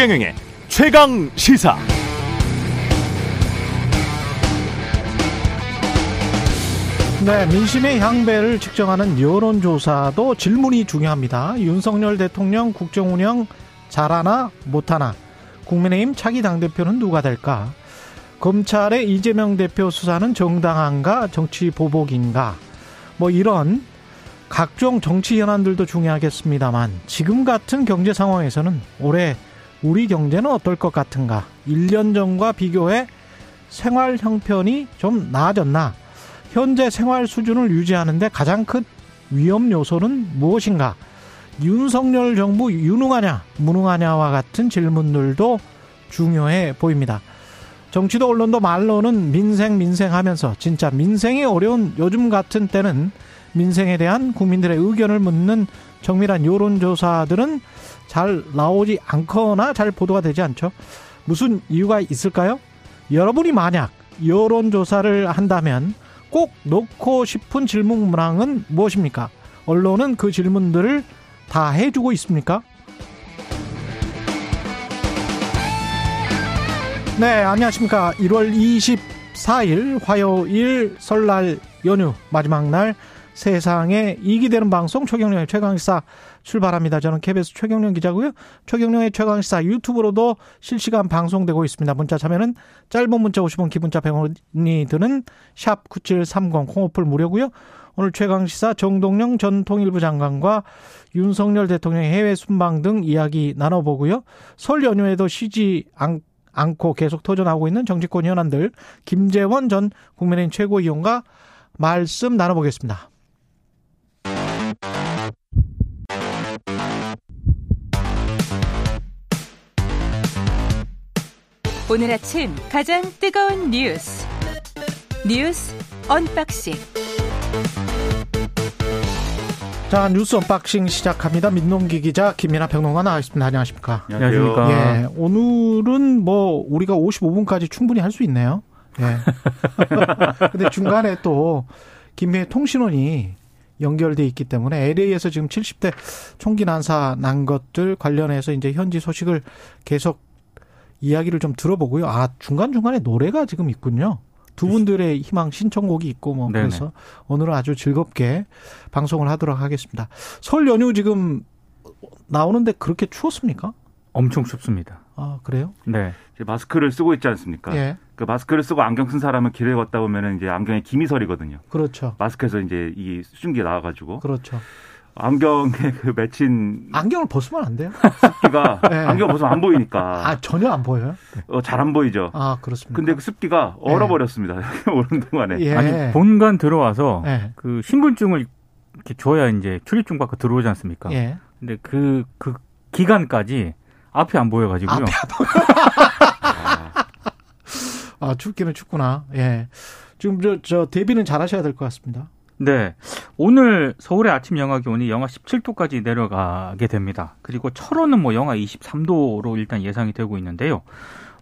최경영의 최강 시사. 네, 민심의 향배를 측정하는 여론조사도 질문이 중요합니다. 윤석열 대통령 국정운영 잘하나 못하나 국민의힘 차기 당대표는 누가 될까? 검찰의 이재명 대표 수사는 정당한가 정치 보복인가? 뭐 이런 각종 정치 현안들도 중요하겠습니다만 지금 같은 경제 상황에서는 올해 우리 경제는 어떨 것 같은가? 1년 전과 비교해 생활 형편이 좀 나아졌나? 현재 생활 수준을 유지하는데 가장 큰 위험 요소는 무엇인가? 윤석열 정부 유능하냐, 무능하냐와 같은 질문들도 중요해 보입니다. 정치도 언론도 말로는 민생 민생 하면서 진짜 민생이 어려운 요즘 같은 때는 민생에 대한 국민들의 의견을 묻는 정밀한 여론조사들은 잘 나오지 않거나 잘 보도가 되지 않죠. 무슨 이유가 있을까요? 여러분이 만약 여론조사를 한다면 꼭 놓고 싶은 질문 문항은 무엇입니까? 언론은 그 질문들을 다 해주고 있습니까? 네, 안녕하십니까. 1월 24일 화요일 설날 연휴 마지막 날 세상에 이기 되는 방송 최경련의 최강시사 출발합니다. 저는 KBS 최경련 기자고요. 최경련의 최강시사 유튜브로도 실시간 방송되고 있습니다. 문자 참여는 짧은 문자 50원, 기본자 100원이 드는 샵 9730 콩오플 무료고요. 오늘 최강시사 정동영 전 통일부 장관과 윤석열 대통령의 해외 순방 등 이야기 나눠보고요. 설 연휴에도 쉬지 않, 않고 계속 터져나오고 있는 정치권 현안들 김재원 전 국민의힘 최고위원과 말씀 나눠보겠습니다. 오늘 아침 가장 뜨거운 뉴스 뉴스 언박싱 자 뉴스 언박싱 시작합니다. 민동기 기자 김민아 평론가 나와 있습니다. 안녕하십니까? 안녕하십니까? 예, 오늘은 뭐 우리가 55분까지 충분히 할 수 있네요. 예. 근데 중간에 또 김해 통신원이 연결돼 있기 때문에 LA에서 지금 70대 총기 난사 난 것들 관련해서 이제 현지 소식을 계속 이야기를 좀 들어보고요. 아 중간 중간에 노래가 지금 있군요. 두 분들의 희망 신청곡이 있고 뭐 네네. 그래서 오늘은 아주 즐겁게 방송을 하도록 하겠습니다. 설 연휴 지금 나오는데 그렇게 추웠습니까? 엄청 춥습니다. 아 그래요? 네. 마스크를 쓰고 있지 않습니까? 예, 그 마스크를 쓰고 안경 쓴 사람은 길을 걷다 보면은 이제 안경에 김이 서리거든요. 그렇죠, 마스크에서 이제 이 수증기 나와가지고 그렇죠. 안경에 그 맺힌 안경을 벗으면 안 돼요? 습기가 네. 안경 벗으면 안 보이니까 아 전혀 안 보여요? 어, 잘 안 보이죠. 아 그렇습니다. 근데 그 습기가 얼어버렸습니다. 오는 동안에. 예, 아니 본관 들어와서 예, 그 신분증을 이렇게 줘야 이제 출입증 받고 들어오지 않습니까? 예. 근데 그그 기간까지 앞이 안 보여가지고요. 앞이 아, 아 춥기는 춥구나. 예. 지금 저, 저 대비는 잘 하셔야 될 것 같습니다. 네. 오늘 서울의 아침 영하 기온이 영하 17도까지 내려가게 됩니다. 그리고 철원은 뭐 영하 23도로 일단 예상이 되고 있는데요.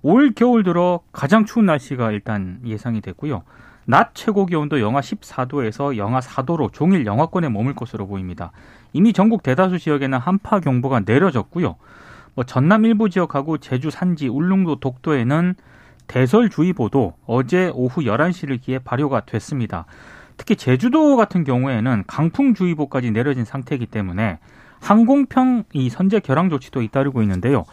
올 겨울 들어 가장 추운 날씨가 일단 예상이 됐고요. 낮 최고 기온도 영하 14도에서 영하 4도로 종일 영하권에 머물 것으로 보입니다. 이미 전국 대다수 지역에는 한파 경보가 내려졌고요. 뭐 전남 일부 지역하고 제주 산지, 울릉도, 독도에는 대설주의보도 어제 오후 11시를 기해 발효가 됐습니다. 특히 제주도 같은 경우에는 강풍주의보까지 내려진 상태이기 때문에 항공편 이 선제 결항 조치도 잇따르고 있는데요.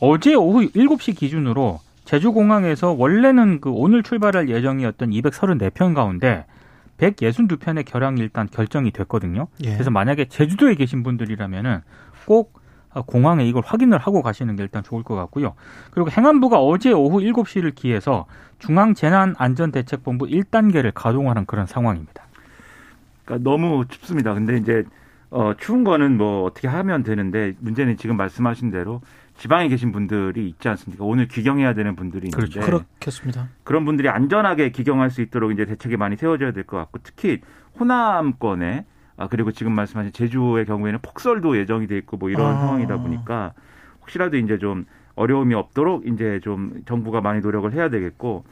어제 오후 7시 기준으로 제주공항에서 원래는 그 오늘 출발할 예정이었던 234편 가운데 162편의 결항이 일단 결정이 됐거든요. 예. 그래서 만약에 제주도에 계신 분들이라면은 꼭 공항에 이걸 확인을 하고 가시는 게 일단 좋을 것 같고요. 그리고 행안부가 어제 오후 7시를 기해서 중앙재난안전대책본부 1단계를 가동하는 그런 상황입니다. 그러니까 너무 춥습니다. 근데 이제 어, 추운 거는 뭐 어떻게 하면 되는데 문제는 지금 말씀하신 대로 지방에 계신 분들이 있지 않습니까? 오늘 귀경해야 되는 분들이 있는데 그렇죠. 그렇겠습니다. 그런 분들이 안전하게 귀경할 수 있도록 이제 대책이 많이 세워져야 될 것 같고 특히 호남권에 아 그리고 지금 말씀하신 제주의 경우에는 폭설도 예정이 돼 있고 뭐 이런 아. 상황이다 보니까 혹시라도 이제 좀 어려움이 없도록 이제 좀 정부가 많이 노력을 해야 되겠고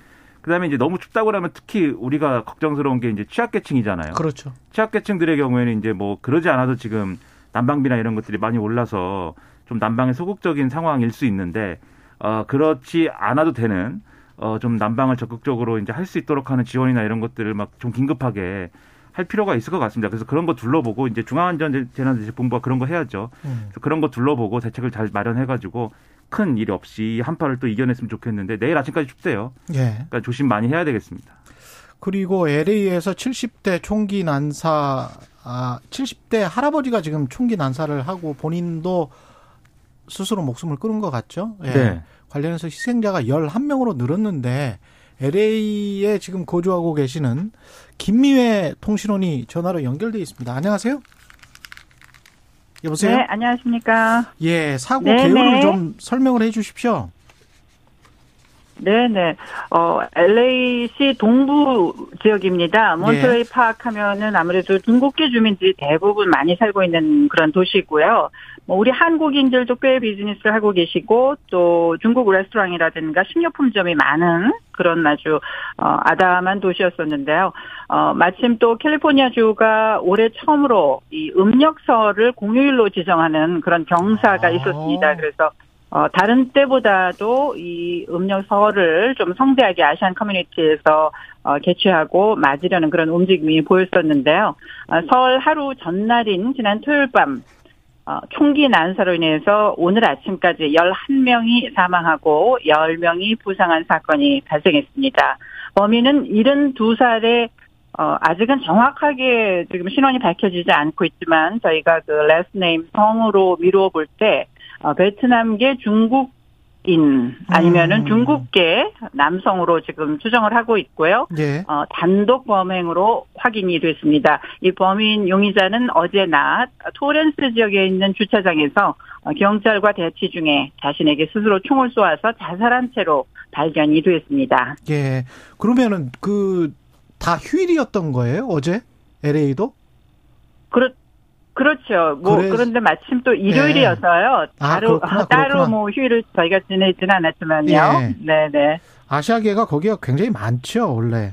그다음에 이제 너무 춥다고 하면 특히 우리가 걱정스러운 게 이제 취약계층이잖아요. 그렇죠. 취약계층들의 경우에는 이제 뭐 그러지 않아도 지금 난방비나 이런 것들이 많이 올라서 좀 난방에 소극적인 상황일 수 있는데 어 그렇지 않아도 되는 어좀 난방을 적극적으로 이제 할 수 있도록 하는 지원이나 이런 것들을 막 좀 긴급하게 할 필요가 있을 것 같습니다. 그래서 그런 거 둘러보고 이제 중앙안전재난대책본부가 그런 거 해야죠. 음. 그래서 그런 거 둘러보고 대책을 잘 마련해가지고 큰 일 없이 한파를 또 이겨냈으면 좋겠는데 내일 아침까지 춥대요. 예. 그러니까 조심 많이 해야 되겠습니다. 그리고 LA에서 70대 총기 난사, 아, 70대 할아버지가 지금 총기 난사를 하고 본인도 스스로 목숨을 끊은 것 같죠? 예. 네. 관련해서 희생자가 11명으로 늘었는데 LA에 지금 거주하고 계시는 김미애 통신원이 전화로 연결돼 있습니다. 안녕하세요. 여보세요? 네, 안녕하십니까? 예, 사고 네네. 개요를 네. 좀 설명을 해 주십시오. 네네. 어, LA시 동부 지역입니다. 몬트레이 예. 파악 하면은 아무래도 중국계 주민들이 대부분 많이 살고 있는 그런 도시고요. 뭐 우리 한국인들도 꽤 비즈니스를 하고 계시고 또 중국 레스토랑이라든가 식료품점이 많은 그런 아주 어, 아담한 도시였었는데요. 어, 마침 또 캘리포니아주가 올해 처음으로 이 음력설을 공휴일로 지정하는 그런 경사가 아. 있었습니다. 그래서 어, 다른 때보다도 이 음력 설을 좀 성대하게 아시안 커뮤니티에서 어, 개최하고 맞으려는 그런 움직임이 보였었는데요. 어, 설 하루 전날인 지난 토요일 밤 어, 총기 난사로 인해서 오늘 아침까지 11명이 사망하고 10명이 부상한 사건이 발생했습니다. 범인은 72살의 어, 아직은 정확하게 지금 신원이 밝혀지지 않고 있지만 저희가 그 last name 성으로 미루어 볼때 어, 베트남계 중국 인 아니면은 음. 중국계 남성으로 지금 추정을 하고 있고요. 예. 어, 단독 범행으로 확인이 됐습니다. 이 범인 용의자는 어제 낮 토렌스 지역에 있는 주차장에서 어, 경찰과 대치 중에 자신에게 스스로 총을 쏘아서 자살한 채로 발견이 됐습니다. 예. 그러면은 그 다 휴일이었던 거예요? 어제 LA도? 그렇 그렇죠. 뭐 그래, 그런데 마침 또 일요일이어서요. 네. 아, 따로 그렇구나, 따로 그렇구나. 뭐 휴일을 저희가 지내지는 않았지만요. 예. 네, 네. 아시아계가 거기가 굉장히 많죠, 원래.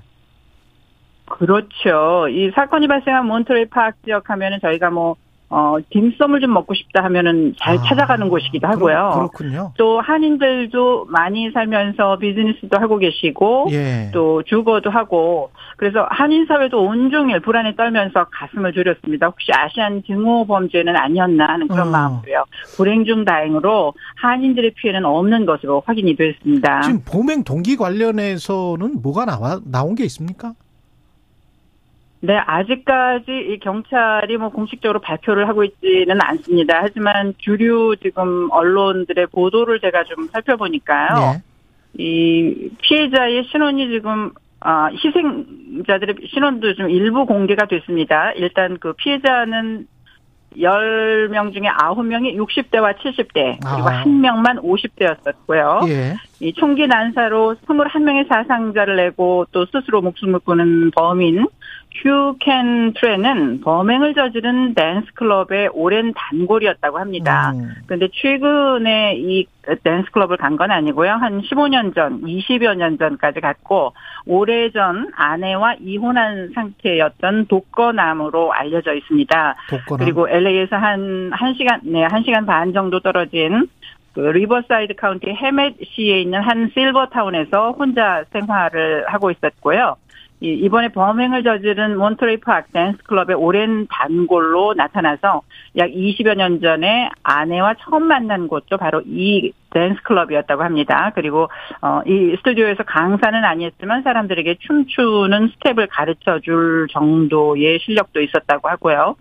그렇죠. 이 사건이 발생한 몬트레이 파크 지역 하면은 저희가 뭐 어, 딤섬을 좀 먹고 싶다 하면은 잘 아, 찾아가는 곳이기도 하고요. 그렇, 군요또 한인들도 많이 살면서 비즈니스도 하고 계시고 예. 또 주거도 하고 그래서 한인 사회도 온종일 불안에 떨면서 가슴을 졸였습니다. 혹시 아시안 증오 범죄는 아니었나 하는 그런 어. 마음으로요. 불행 중 다행으로 한인들의 피해는 없는 것으로 확인이 됐습니다. 지금 범행 동기 관련해서는 뭐가 나와 나온 게 있습니까? 네, 아직까지 이 경찰이 뭐 공식적으로 발표를 하고 있지는 않습니다. 하지만 주류 지금 언론들의 보도를 제가 좀 살펴보니까요. 네. 이 피해자의 신원이 지금 아, 희생자들의 신원도 좀 일부 공개가 됐습니다. 일단 그 피해자는 10명 중에 9명이 60대와 70대, 그리고 아. 1명만 50대였었고요. 예. 이 총기 난사로 21명의 사상자를 내고 또 스스로 목숨을 끊은 범인 휴 캔 트랜은 범행을 저지른 댄스 클럽의 오랜 단골이었다고 합니다. 음. 그런데 최근에 이 댄스 클럽을 간 건 아니고요. 한 15년 전, 20여 년 전까지 갔고 오래전 아내와 이혼한 상태였던 독거남으로 알려져 있습니다. 독거남? 그리고 LA에서 한 1시간, 네, 1시간 반 정도 떨어진 그 리버사이드 카운티 헤멧 시에 있는 한 실버타운에서 혼자 생활을 하고 있었고요. 이번에 범행을 저지른 몬트레이 파크 댄스 클럽의 오랜 단골로 나타나서 약 20여 년 전에 아내와 처음 만난 곳도 바로 이 댄스 클럽이었다고 합니다. 그리고 어, 이 스튜디오에서 강사는 아니었지만 사람들에게 춤추는 스텝을 가르쳐 줄 정도의 실력도 있었다고 하고요.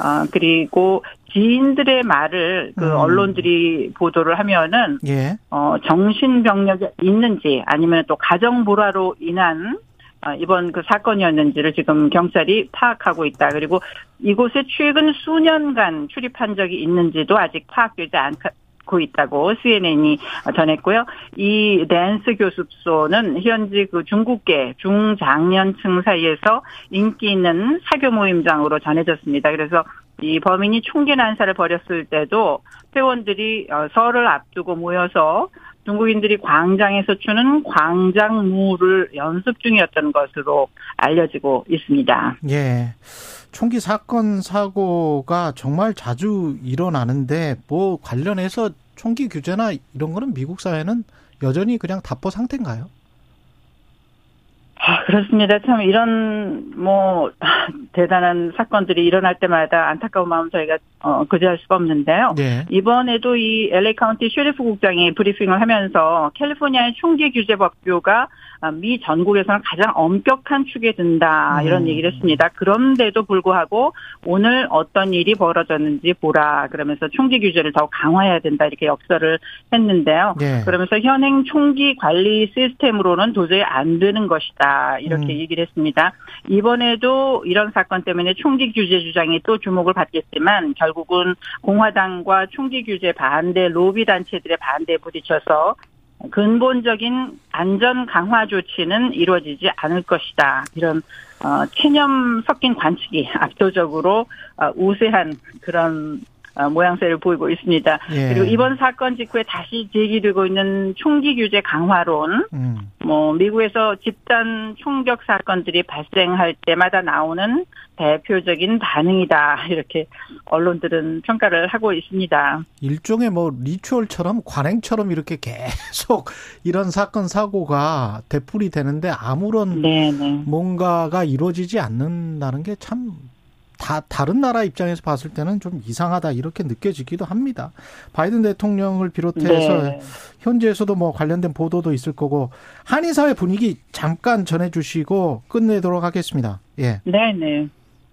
어, 그리고 지인들의 말을 그 음. 언론들이 보도를 하면은 예. 어, 정신병력이 있는지 아니면 또 가정 불화로 인한 아, 이번 그 사건이었는지를 지금 경찰이 파악하고 있다. 그리고 이곳에 최근 수년간 출입한 적이 있는지도 아직 파악되지 않고 있다고 CNN이 전했고요. 이 댄스 교습소는 현지 그 중국계 중장년층 사이에서 인기 있는 사교 모임장으로 전해졌습니다. 그래서 이 범인이 총기 난사를 벌였을 때도 회원들이 어, 설을 앞두고 모여서 중국인들이 광장에서 추는 광장무를 연습 중이었던 것으로 알려지고 있습니다. 예. 총기 사건 사고가 정말 자주 일어나는데 뭐 관련해서 총기 규제나 이런 거는 미국 사회는 여전히 그냥 답보 상태인가요? 아, 그렇습니다. 참 이런 뭐 대단한 사건들이 일어날 때마다 안타까운 마음 저희가 어, 그지할 수가 없는데요. 네. 이번에도 이 LA 카운티 셰리프 국장이 브리핑을 하면서 캘리포니아의 총기 규제 법규가 아, 미 전국에서는 가장 엄격한 축에 든다 이런 음. 얘기를 했습니다. 그런데도 불구하고 오늘 어떤 일이 벌어졌는지 보라 그러면서 총기 규제를 더 강화해야 된다 이렇게 역설을 했는데요. 네. 그러면서 현행 총기 관리 시스템으로는 도저히 안 되는 것이다 이렇게 음. 얘기를 했습니다. 이번에도 이런 사건 때문에 총기 규제 주장이 또 주목을 받겠지만 결국은 공화당과 총기 규제 반대 로비 단체들의 반대에 부딪혀서 근본적인 안전 강화 조치는 이루어지지 않을 것이다. 이런 어, 체념 섞인 관측이 압도적으로 어, 우세한 그런 어, 모양새를 보이고 있습니다. 예. 그리고 이번 사건 직후에 다시 제기되고 있는 총기 규제 강화론, 음. 뭐 미국에서 집단 총격 사건들이 발생할 때마다 나오는 대표적인 반응이다 이렇게 언론들은 평가를 하고 있습니다. 일종의 뭐 리추얼처럼 관행처럼 이렇게 계속 이런 사건 사고가 되풀이 되는데 아무런 네네. 뭔가가 이루어지지 않는다는 게 참 다 다른 나라 입장에서 봤을 때는 좀 이상하다 이렇게 느껴지기도 합니다. 바이든 대통령을 비롯해서 네. 현지에서도 뭐 관련된 보도도 있을 거고 한인 사회 분위기 잠깐 전해 주시고 끝내도록 하겠습니다. 예. 네 네.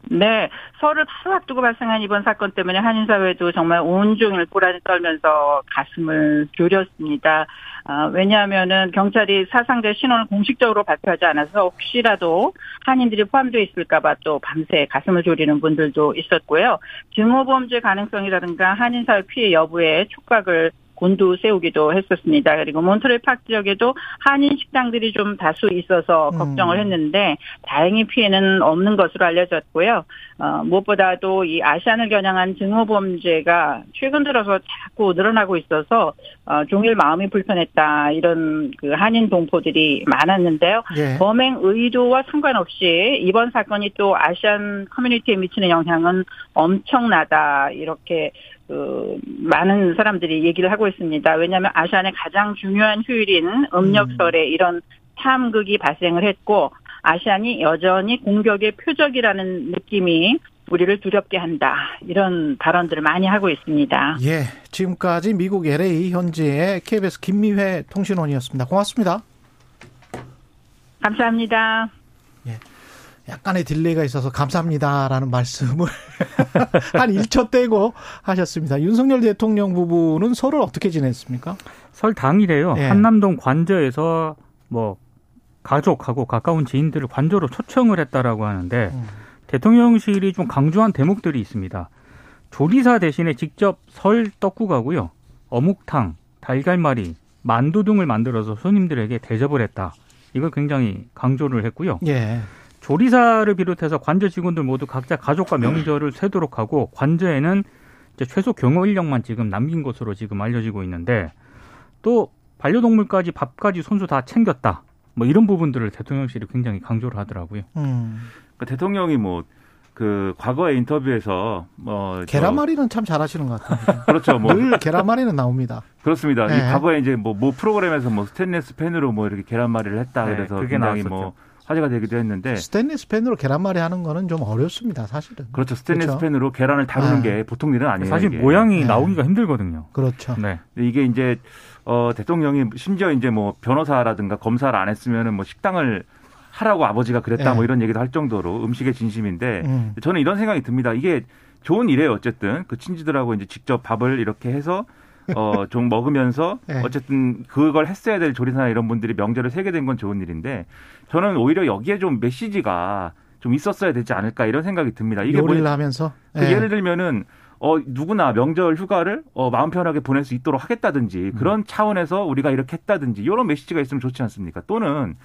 네, 설을 바로 앞두고 발생한 이번 사건 때문에 한인사회도 정말 온종일 고라니 떨면서 가슴을 졸였습니다. 아, 왜냐하면은 경찰이 사상자 신원을 공식적으로 발표하지 않아서 혹시라도 한인들이 포함되어 있을까봐 또 밤새 가슴을 졸이는 분들도 있었고요. 증오범죄 가능성이라든가 한인사회 피해 여부에 촉각을 곤두 세우기도 했었습니다. 그리고 몬트레 파크 지역에도 한인 식당들이 좀 다수 있어서 음. 걱정을 했는데 다행히 피해는 없는 것으로 알려졌고요. 어, 무엇보다도 이 아시안을 겨냥한 증오 범죄가 최근 들어서 자꾸 늘어나고 있어서 어, 종일 마음이 불편했다 이런 그 한인 동포들이 많았는데요. 예. 범행 의도와 상관없이 이번 사건이 또 아시안 커뮤니티에 미치는 영향은 엄청나다 이렇게 그 많은 사람들이 얘기를 하고 있습니다. 왜냐하면 아시안의 가장 중요한 휴일인 음력설에 이런 참극이 발생을 했고 아시안이 여전히 공격의 표적이라는 느낌이 우리를 두렵게 한다 이런 발언들을 많이 하고 있습니다. 예. 지금까지 미국 LA 현지의 KBS 김미회 통신원이었습니다. 고맙습니다. 감사합니다. 약간의 delay가 있어서 감사합니다라는 말씀을 한 1초 떼고 하셨습니다. 윤석열 대통령 부부는 설을 어떻게 지냈습니까? 설 당일에요. 예. 한남동 관저에서 뭐 가족하고 가까운 지인들을 관저로 초청을 했다라고 하는데 음. 대통령실이 좀 강조한 대목들이 있습니다. 조리사 대신에 직접 설 떡국하고요. 어묵탕, 달걀말이, 만두 등을 만들어서 손님들에게 대접을 했다. 이걸 굉장히 강조를 했고요. 예. 조리사를 비롯해서 관저 직원들 모두 각자 가족과 명절을 쇠도록 하고 관저에는 이제 최소 경호 인력만 지금 남긴 것으로 지금 알려지고 있는데 또 반려동물까지 밥까지 손수 다 챙겼다. 뭐 이런 부분들을 대통령실이 굉장히 강조를 하더라고요. 음. 그러니까 대통령이 뭐 그 과거의 인터뷰에서 뭐 저- 계란말이는 참 잘하시는 것 같아요. 그렇죠 뭐 늘 계란말이는 나옵니다. 그렇습니다. 네. 이 과거에 이제 뭐, 모 프로그램에서 뭐 스테인리스 팬으로 뭐 이렇게 계란말이를 했다 네, 그래서 그게 굉장히 나왔었죠. 뭐 화제가 되기도 했는데 스테인리스 팬으로 계란말이 하는 거는 좀 어렵습니다, 사실은. 그렇죠 스테인리스 그렇죠. 팬으로 계란을 다루는 네. 게 보통 일은 아니에요. 사실 이게. 모양이 네. 나오기가 힘들거든요. 그렇죠. 네. 이게 이제 어 대통령이 심지어 이제 뭐 변호사라든가 검사를 안 했으면은 뭐 식당을 하라고 아버지가 그랬다 네. 뭐 이런 얘기도 할 정도로 음식의 진심인데 음. 저는 이런 생각이 듭니다. 이게 좋은 일이에요. 어쨌든 그 친지들하고 이제 직접 밥을 이렇게 해서 어 좀 먹으면서 네. 어쨌든 그걸 했어야 될 조리사나 이런 분들이 명절을 세게 된 건 좋은 일인데 저는 오히려 여기에 좀 메시지가 좀 있었어야 되지 않을까 이런 생각이 듭니다. 이게 뭐 요리를 하면서. 그 예. 예를 들면은 어 누구나 명절 휴가를 어 마음 편하게 보낼 수 있도록 하겠다든지 그런 차원에서 우리가 이렇게 했다든지 이런 메시지가 있으면 좋지 않습니까? 또는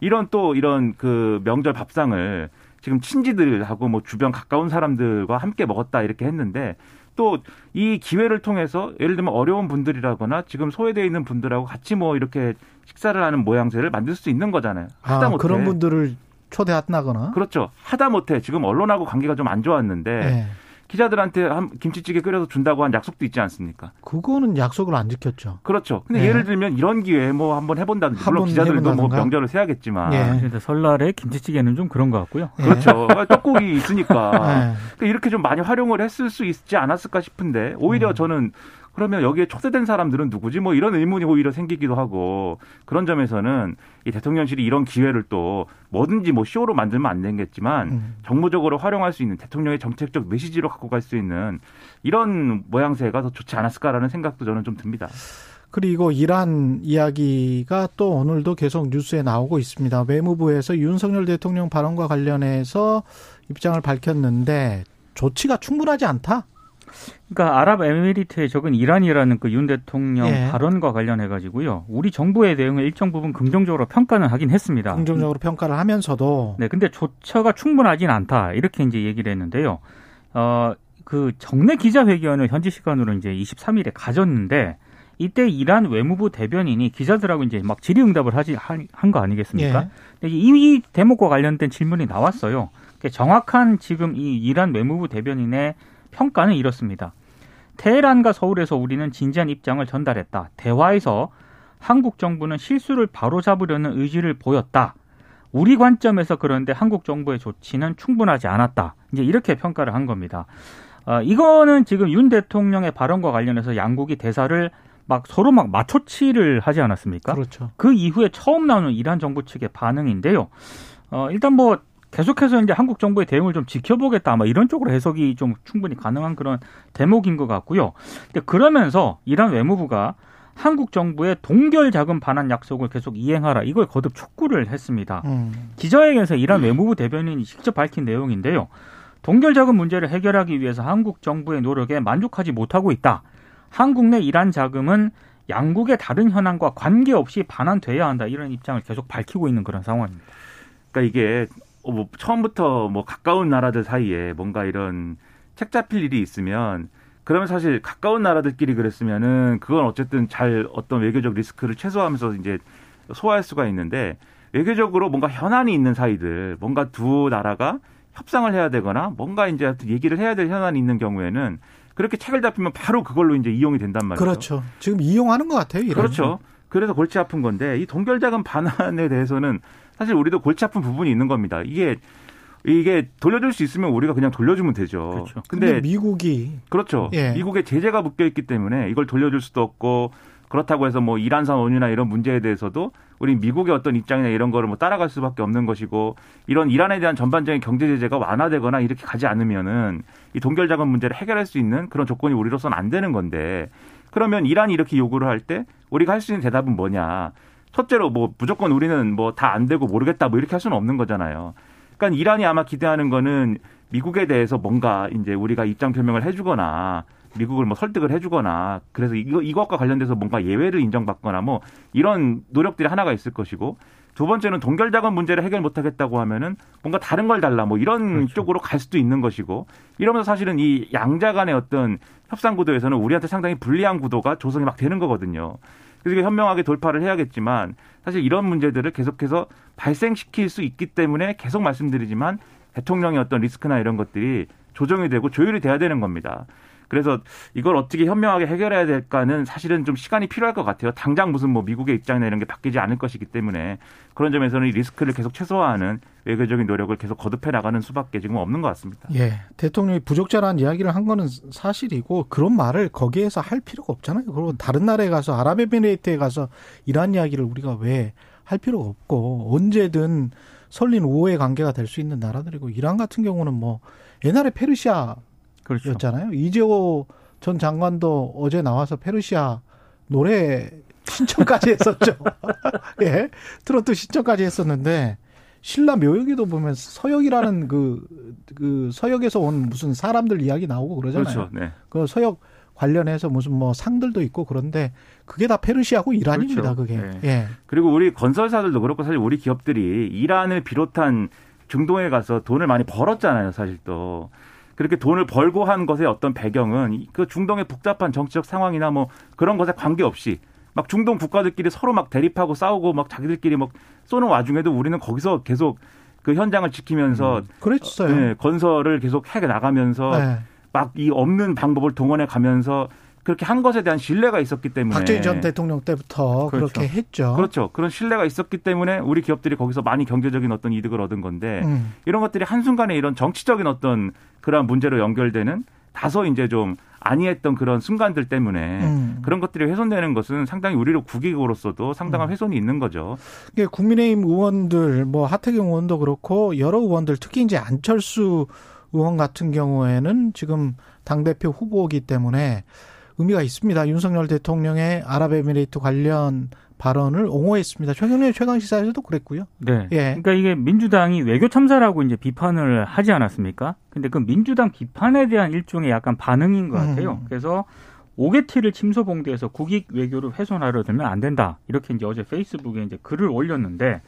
이런 또 이런 그 명절 밥상을 지금 친지들하고 뭐 주변 가까운 사람들과 함께 먹었다 이렇게 했는데 또 이 기회를 통해서 예를 들면 어려운 분들이라거나 지금 소외되어 있는 분들하고 같이 뭐 이렇게 식사를 하는 모양새를 만들 수 있는 거잖아요. 하다 아, 그런 분들을 초대한다거나 그렇죠. 하다 못해 지금 언론하고 관계가 좀 안 좋았는데 네. 기자들한테 한 김치찌개 끓여서 준다고 한 약속도 있지 않습니까? 그거는 약속을 안 지켰죠. 그렇죠. 근데 네. 예를 들면 이런 기회에 뭐 한번 해본다든지 물론 기자들도 뭐 명절을 세야겠지만 네. 근데 설날에 김치찌개는 좀 그런 것 같고요. 네. 그렇죠. 떡국이 있으니까 네. 그러니까 이렇게 좀 많이 활용을 했을 수 있지 않았을까 싶은데 오히려 음. 저는 그러면 여기에 초대된 사람들은 누구지? 뭐 이런 의문이 오히려 생기기도 하고 그런 점에서는 이 대통령실이 이런 기회를 또 뭐든지 뭐 쇼로 만들면 안 되겠지만 음. 정무적으로 활용할 수 있는 대통령의 정책적 메시지로 갖고 갈 수 있는 이런 모양새가 더 좋지 않았을까라는 생각도 저는 좀 듭니다. 그리고 이란 이야기가 또 오늘도 계속 뉴스에 나오고 있습니다. 외무부에서 윤석열 대통령 발언과 관련해서 입장을 밝혔는데 조치가 충분하지 않다. 그러니까 아랍에미리트의 적은 이란이라는 그 윤 대통령 예. 발언과 관련해 가지고요. 우리 정부의 대응을 일정 부분 긍정적으로 평가는 하긴 했습니다. 긍정적으로 평가를 하면서도 네, 근데 조처가 충분하진 않다. 이렇게 이제 얘기를 했는데요. 어, 그 정례 기자회견을 현지 시간으로 이제 23일에 가졌는데 이때 이란 외무부 대변인이 기자들하고 이제 막 질의응답을 하지 한 거 아니겠습니까? 예. 이, 이 대목과 관련된 질문이 나왔어요. 정확한 지금 이 이란 외무부 대변인의 평가는 이렇습니다. 테헤란과 서울에서 우리는 진지한 입장을 전달했다. 대화에서 한국 정부는 실수를 바로잡으려는 의지를 보였다. 우리 관점에서 그런데 한국 정부의 조치는 충분하지 않았다. 이제 이렇게 평가를 한 겁니다. 어, 이거는 지금 윤 대통령의 발언과 관련해서 양국이 대사를 막 서로 막 맞춰치를 하지 않았습니까? 그렇죠. 그 이후에 처음 나오는 이란 정부 측의 반응인데요. 어, 일단 뭐 계속해서 이제 한국 정부의 대응을 좀 지켜보겠다. 뭐 이런 쪽으로 해석이 좀 충분히 가능한 그런 대목인 것 같고요. 근데 그러면서 이란 외무부가 한국 정부의 동결 자금 반환 약속을 계속 이행하라 이걸 거듭 촉구를 했습니다. 음. 기자회견에서 이란 외무부 대변인이 직접 밝힌 내용인데요. 동결 자금 문제를 해결하기 위해서 한국 정부의 노력에 만족하지 못하고 있다. 한국 내 이란 자금은 양국의 다른 현황과 관계없이 반환돼야 한다. 이런 입장을 계속 밝히고 있는 그런 상황입니다. 그러니까 이게 어, 뭐 처음부터 뭐 가까운 나라들 사이에 뭔가 이런 책 잡힐 일이 있으면 그러면 사실 가까운 나라들끼리 그랬으면은 그건 어쨌든 잘 어떤 외교적 리스크를 최소화하면서 이제 소화할 수가 있는데 외교적으로 뭔가 현안이 있는 사이들 뭔가 두 나라가 협상을 해야 되거나 뭔가 이제 얘기를 해야 될 현안이 있는 경우에는 그렇게 책을 잡히면 바로 그걸로 이제 이용이 된단 말이죠. 그렇죠. 지금 이용하는 것 같아요. 이런. 그렇죠. 그래서 골치 아픈 건데 이 동결자금 반환에 대해서는 사실 우리도 골치 아픈 부분이 있는 겁니다. 이게 이게 돌려줄 수 있으면 우리가 그냥 돌려주면 되죠. 그렇죠. 근데, 근데 미국이 그렇죠. 예. 미국의 제재가 묶여 있기 때문에 이걸 돌려줄 수도 없고 그렇다고 해서 뭐 이란 산 원유나 이런 문제에 대해서도 우리 미국의 어떤 입장이나 이런 거를 뭐 따라갈 수밖에 없는 것이고 이런 이란에 대한 전반적인 경제 제재가 완화되거나 이렇게 가지 않으면은 이 동결 자금 문제를 해결할 수 있는 그런 조건이 우리로서는 안 되는 건데 그러면 이란이 이렇게 요구를 할 때 우리가 할 수 있는 대답은 뭐냐? 첫째로 뭐 무조건 우리는 뭐 다 안 되고 모르겠다 뭐 이렇게 할 수는 없는 거잖아요. 그러니까 이란이 아마 기대하는 거는 미국에 대해서 뭔가 이제 우리가 입장 표명을 해주거나 미국을 뭐 설득을 해주거나 그래서 이거 이것과 관련돼서 뭔가 예외를 인정받거나 뭐 이런 노력들이 하나가 있을 것이고 두 번째는 동결 자금 문제를 해결 못하겠다고 하면은 뭔가 다른 걸 달라 뭐 이런 그렇죠. 쪽으로 갈 수도 있는 것이고 이러면서 사실은 이 양자 간의 어떤 협상 구도에서는 우리한테 상당히 불리한 구도가 조성이 막 되는 거거든요. 그래서 현명하게 돌파를 해야겠지만 사실 이런 문제들을 계속해서 발생시킬 수 있기 때문에 계속 말씀드리지만 대통령의 어떤 리스크나 이런 것들이 조정이 되고 조율이 돼야 되는 겁니다. 그래서 이걸 어떻게 현명하게 해결해야 될까는 사실은 좀 시간이 필요할 것 같아요. 당장 무슨 뭐 미국의 입장이나 이런 게 바뀌지 않을 것이기 때문에 그런 점에서는 이 리스크를 계속 최소화하는 외교적인 노력을 계속 거듭해 나가는 수밖에 지금 없는 것 같습니다. 예. 대통령이 부적절한 이야기를 한 거는 사실이고 그런 말을 거기에서 할 필요가 없잖아요. 그리고 다른 나라에 가서 아랍에미레이트에 가서 이런 이야기를 우리가 왜 할 필요가 없고 언제든 설린 우호의 관계가 될 수 있는 나라들이고 이란 같은 경우는 뭐 옛날에 페르시아 그렇죠. 였잖아요. 이재호 전 장관도 어제 나와서 페르시아 노래 신청까지 했었죠. 예. 트로트 신청까지 했었는데 신라 묘역에도 보면 서역이라는 그, 그 서역에서 온 무슨 사람들 이야기 나오고 그러잖아요. 그렇죠. 네. 그 서역 관련해서 무슨 뭐 상들도 있고 그런데 그게 다 페르시아고 이란입니다. 그렇죠. 그게. 네. 예. 그리고 우리 건설사들도 그렇고 사실 우리 기업들이 이란을 비롯한 중동에 가서 돈을 많이 벌었잖아요. 사실 또. 그렇게 돈을 벌고 한 것의 어떤 배경은 그 중동의 복잡한 정치적 상황이나 뭐 그런 것에 관계없이 막 중동 국가들끼리 서로 막 대립하고 싸우고 막 자기들끼리 막 쏘는 와중에도 우리는 거기서 계속 그 현장을 지키면서 음, 그랬어요. 네, 건설을 계속 해 나가면서 네. 막이 없는 방법을 동원해 가면서 그렇게 한 것에 대한 신뢰가 있었기 때문에 박정희 전 대통령 때부터 그렇 그렇죠. 게 했죠. 그렇죠. 그런 신뢰가 있었기 때문에 우리 기업들이 거기서 많이 경제적인 어떤 이득을 얻은 건데 음. 이런 것들이 한순간에 이런 정치적인 어떤 그러한 문제로 연결되는 다소 이제 좀 아니했던 그런 순간들 때문에 음. 그런 것들이 훼손되는 것은 상당히 우리로 국익으로서도 상당한 음. 훼손이 있는 거죠. 이게 국민의힘 의원들, 뭐 하태경 의원도 그렇고 여러 의원들, 특히 이제 안철수 의원 같은 경우에는 지금 당 대표 후보이기 때문에 의미가 있습니다. 윤석열 대통령의 아랍에미레이트 관련 발언을 옹호했습니다. 최경련 최강 시사에서도 그랬고요. 네. 예. 그러니까 이게 민주당이 외교 참사라고 이제 비판을 하지 않았습니까? 근데 그 민주당 비판에 대한 일종의 약간 반응인 것 같아요. 음. 그래서 오게티를 침소봉대해서 국익 외교를 훼손하려 들면 안 된다. 이렇게 이제 어제 페이스북에 이제 글을 올렸는데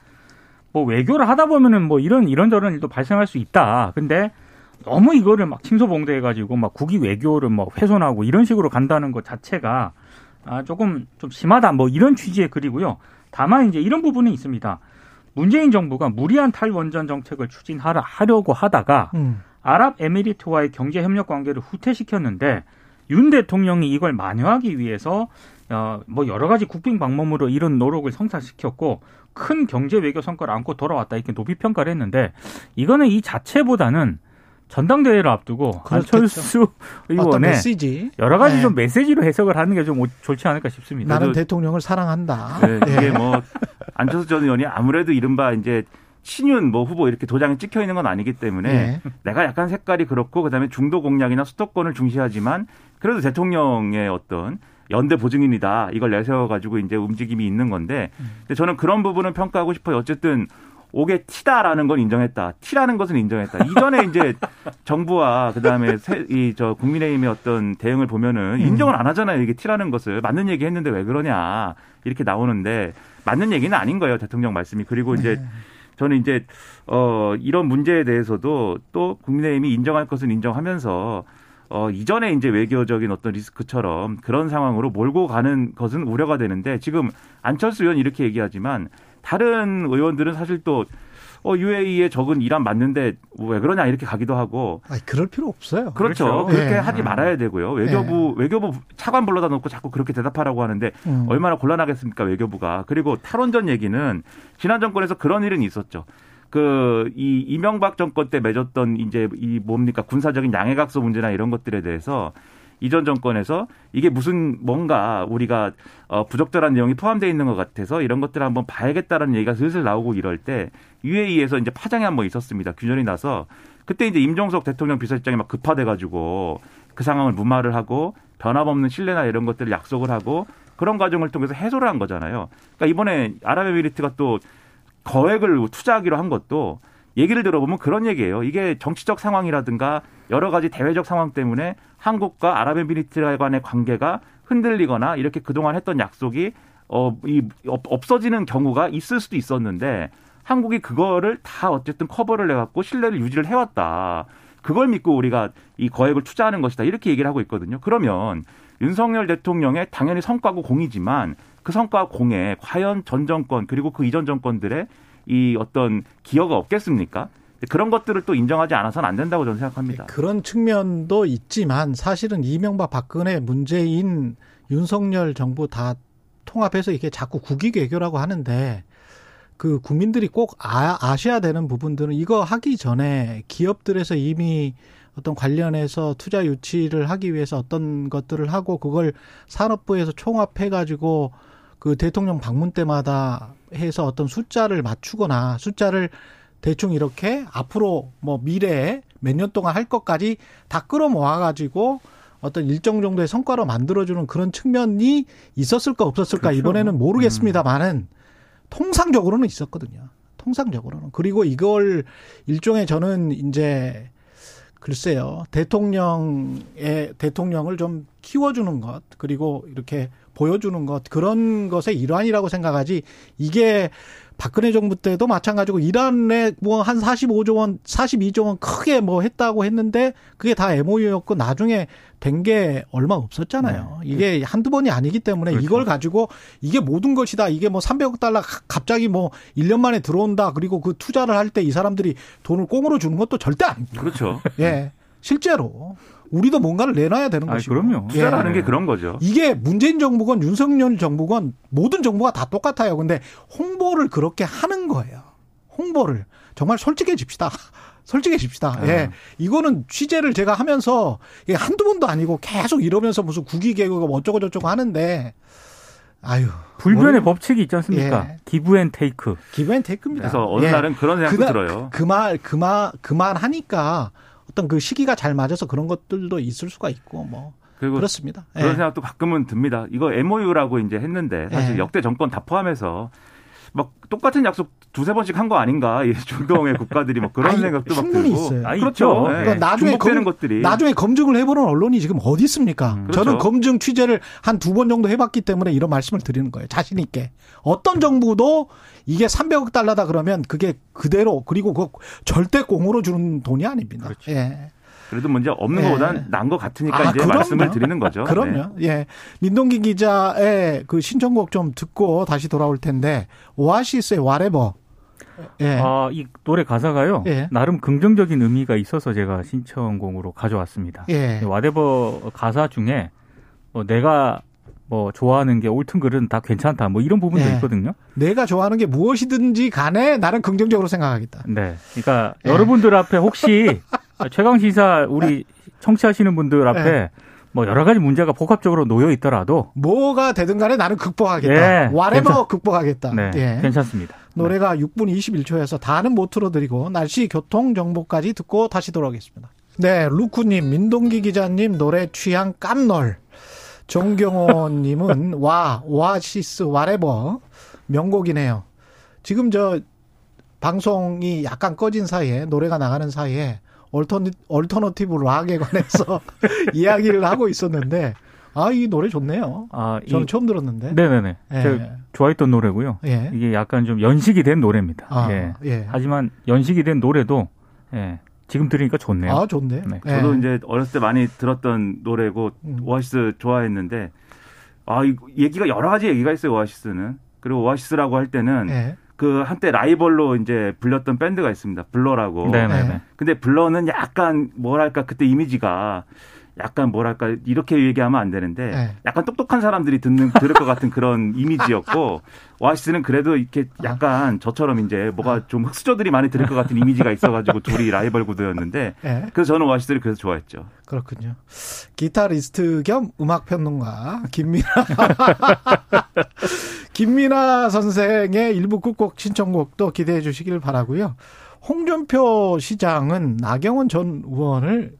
뭐 외교를 하다 보면은 뭐 이런 이런저런 일도 발생할 수 있다. 근데 너무 이거를 막 침소봉대해 가지고 막 국익 외교를 뭐 훼손하고 이런 식으로 간다는 것 자체가 아 조금 좀 심하다. 뭐 이런 취지의 글이고요. 다만 이제 이런 부분은 있습니다. 문재인 정부가 무리한 탈원전 정책을 추진하려고 하다가 음. 아랍에미리트와의 경제 협력 관계를 후퇴시켰는데 윤 대통령이 이걸 만회하기 위해서 어, 뭐 여러 가지 국빈 방법으로 이런 노력을 성사시켰고 큰 경제 외교 성과를 안고 돌아왔다 이렇게 높이 평가를 했는데 이거는 이 자체보다는 전당대회를 앞두고 그렇겠죠. 안철수 의원의 메시지. 여러 가지 네. 좀 메시지로 해석을 하는 게 좀 좋지 않을까 싶습니다. 나는 대통령을 사랑한다. 네, 이게 뭐 안철수 전 의원이 아무래도 이른바 이제 친윤 뭐 후보 이렇게 도장이 찍혀 있는 건 아니기 때문에 예. 내가 약간 색깔이 그렇고 그다음에 중도 공약이나 수도권을 중시하지만 그래도 대통령의 어떤 연대 보증인이다 이걸 내세워 가지고 이제 움직임이 있는 건데 근데 저는 그런 부분은 평가하고 싶어요. 어쨌든 오게 티다라는 건 인정했다. 티라는 것은 인정했다. 이전에 이제 정부와 그다음에 이 저 국민의힘의 어떤 대응을 보면은 인정을 안 하잖아요. 이게 티라는 것을 맞는 얘기 했는데 왜 그러냐 이렇게 나오는데 맞는 얘기는 아닌 거예요. 대통령 말씀이 그리고 이제 저는 이제 어 이런 문제에 대해서도 또 국민의힘이 인정할 것은 인정하면서 어 이전에 이제 외교적인 어떤 리스크처럼 그런 상황으로 몰고 가는 것은 우려가 되는데 지금 안철수 의원 이렇게 얘기하지만 다른 의원들은 사실 또 어, UAE에 적은 이란 맞는데 왜 그러냐 이렇게 가기도 하고 아니, 그럴 필요 없어요. 그렇죠. 그렇죠. 그렇게 예. 하지 말아야 되고요. 외교부 외교부 차관 불러다 놓고 자꾸 그렇게 대답하라고 하는데 음. 얼마나 곤란하겠습니까 외교부가. 그리고 탈원전 얘기는 지난 정권에서 그런 일은 있었죠. 그 이 이명박 정권 때 맺었던 이제 이 뭡니까 군사적인 양해각서 문제나 이런 것들에 대해서 이전 정권에서 이게 무슨 뭔가 우리가 어 부적절한 내용이 포함되어 있는 것 같아서 이런 것들을 한번 봐야겠다라는 얘기가 슬슬 나오고 이럴 때 UAE에서 이제 파장이 한번 있었습니다. 균열이 나서 그때 이제 임종석 대통령 비서실장이 막 급파돼 가지고 그 상황을 무마를 하고 변함없는 신뢰나 이런 것들을 약속을 하고 그런 과정을 통해서 해소를 한 거잖아요. 그러니까 이번에 아랍에미리트가 또 거액을 투자하기로 한 것도 얘기를 들어보면 그런 얘기예요. 이게 정치적 상황이라든가 여러 가지 대외적 상황 때문에 한국과 아랍에미리트 간의 관계가 흔들리거나 이렇게 그동안 했던 약속이 어, 이, 없- 없어지는 경우가 있을 수도 있었는데 한국이 그거를 다 어쨌든 커버를 해갖고 신뢰를 유지를 해왔다. 그걸 믿고 우리가 이 거액을 투자하는 것이다. 이렇게 얘기를 하고 있거든요. 그러면 윤석열 대통령의 당연히 성과고 공이지만 그 성과 공에 과연 전 정권 그리고 그 이전 정권들의 이 어떤 기여가 없겠습니까? 그런 것들을 또 인정하지 않아서는 안 된다고 저는 생각합니다. 그런 측면도 있지만 사실은 이명박 박근혜 문재인 윤석열 정부 다 통합해서 이게 자꾸 국익 외교라고 하는데 그 국민들이 꼭 아, 아셔야 되는 부분들은 이거 하기 전에 기업들에서 이미 어떤 관련해서 투자 유치를 하기 위해서 어떤 것들을 하고 그걸 산업부에서 총합해 가지고 그 대통령 방문 때마다 해서 어떤 숫자를 맞추거나 숫자를 대충 이렇게 앞으로 뭐 미래에 몇 년 동안 할 것까지 다 끌어모아 가지고 어떤 일정 정도의 성과로 만들어주는 그런 측면이 있었을까 없었을까 그렇죠. 이번에는 모르겠습니다만은 통상적으로는 있었거든요. 통상적으로는 그리고 이걸 일종의 저는 이제 글쎄요 대통령의 대통령을 좀 키워주는 것 그리고 이렇게 보여주는 것 그런 것의 일환이라고 생각하지 이게 박근혜 정부 때도 마찬가지고 이란에 뭐 한 45조 원, 42조 원 크게 뭐 했다고 했는데 그게 다 MOU였고 나중에 된 게 얼마 없었잖아요. 네. 이게 한두 번이 아니기 때문에 그렇죠. 이걸 가지고 이게 모든 것이다. 이게 뭐 300억 달러 갑자기 뭐 1년 만에 들어온다. 그리고 그 투자를 할 때 이 사람들이 돈을 꽁으로 주는 것도 절대 아닙니다. 그렇죠. 예. 실제로 우리도 뭔가를 내놔야 되는 아니, 것이고. 그럼요. 투자라는 예. 게 그런 거죠. 이게 문재인 정부건 윤석열 정부건 모든 정부가 다 똑같아요. 근데 홍보를 그렇게 하는 거예요. 홍보를 정말 솔직해집시다. 솔직해집시다. 아. 예. 이거는 취재를 제가 하면서 한두 번도 아니고 계속 이러면서 무슨 국위 개그가 뭐 어쩌고 저쩌고 하는데 아유. 불변의 뭐, 법칙이 있지 않습니까? 예. Give and take. Give and take입니다. 그래서 어느 예. 날은 그런 생각도 그날, 들어요. 그 말, 그 말, 그말 하니까 어떤 그 시기가 잘 맞아서 그런 것들도 있을 수가 있고 뭐. 그리고 그렇습니다. 그런 예. 생각도 가끔은 듭니다. 이거 MOU라고 이제 했는데 사실 예. 역대 정권 다 포함해서 막 똑같은 약속 두세 번씩 한 거 아닌가 이 중동의 국가들이 뭐 그런 아니, 생각도 막 들고 있어요. 아, 그렇죠. 네. 그러니까 나중에 검, 것들이 나중에 검증을 해보는 언론이 지금 어디 있습니까? 음, 그렇죠. 저는 검증 취재를 한 두 번 정도 해봤기 때문에 이런 말씀을 드리는 거예요. 자신 있게 어떤 정부도 이게 300억 달러다 그러면 그게 그대로 그리고 그 절대 공으로 주는 돈이 아닙니다. 그렇죠. 예. 그래도 문제 없는 예. 것보다는 난 것 같으니까 아, 이제 그럼요. 말씀을 드리는 거죠. 그럼요. 네. 예. 민동기 기자의 그 신청곡 좀 듣고 다시 돌아올 텐데 오아시스의 와레버. 예. 아, 이 노래 가사가요. 예. 나름 긍정적인 의미가 있어서 제가 신청곡으로 가져왔습니다. 예. 와레버 가사 중에 뭐 내가 뭐 좋아하는 게 옳든 그른 다 괜찮다. 뭐 이런 부분도 네. 있거든요. 내가 좋아하는 게 무엇이든지 간에 나는 긍정적으로 생각하겠다. 네. 그러니까 네. 여러분들 앞에 혹시 최강 시사 우리 청취하시는 분들 앞에 네. 뭐 여러 가지 문제가 복합적으로 놓여 있더라도 뭐가 되든 간에 나는 극복하겠다. 예, 와레버 극복하겠다. 네, 예. 괜찮습니다. 노래가 네. 6분 21초여서 다는 못 틀어드리고 날씨 교통 정보까지 듣고 다시 돌아오겠습니다. 네, 루쿠님, 민동기 기자님 노래 취향 깜놀. 정경호님은 와 오아시스 와레버 명곡이네요. 지금 저 방송이 약간 꺼진 사이에 노래가 나가는 사이에 alterna-, alternative rock에 관해서 이야기를 하고 있었는데 아, 이 노래 좋네요. 아, 저는 이, 처음 들었는데. 네네네. 예. 제가 좋아했던 노래고요. 예. 이게 약간 좀 연식이 된 노래입니다. 아, 예. 예. 하지만 연식이 된 노래도 예. 지금 들으니까 좋네요. 아, 좋네. 네. 저도 예. 이제 어렸을 때 많이 들었던 노래고 음. 오아시스 좋아했는데 아, 이 얘기가 여러 가지 얘기가 있어요, 오아시스는. 그리고 오아시스라고 할 때는 예. 그 한때 라이벌로 이제 불렸던 밴드가 있습니다. 블러라고. 네네. 네. 근데 블러는 약간 뭐랄까 그때 이미지가 약간 뭐랄까 이렇게 얘기하면 안 되는데 네. 약간 똑똑한 사람들이 듣는 들을 것 같은 그런 이미지였고 오아시스는 그래도 이렇게 약간 저처럼 이제 뭐가 좀 흙수저들이 많이 들을 것 같은 이미지가 있어가지고 둘이 라이벌 구도였는데 네. 그래서 저는 오아시스를 그래서 좋아했죠. 그렇군요. 기타리스트 겸 음악 평론가 김민아 김민아 선생의 일부 끝곡 신청곡도 기대해 주시길 바라고요. 홍준표 시장은 나경원 전 의원을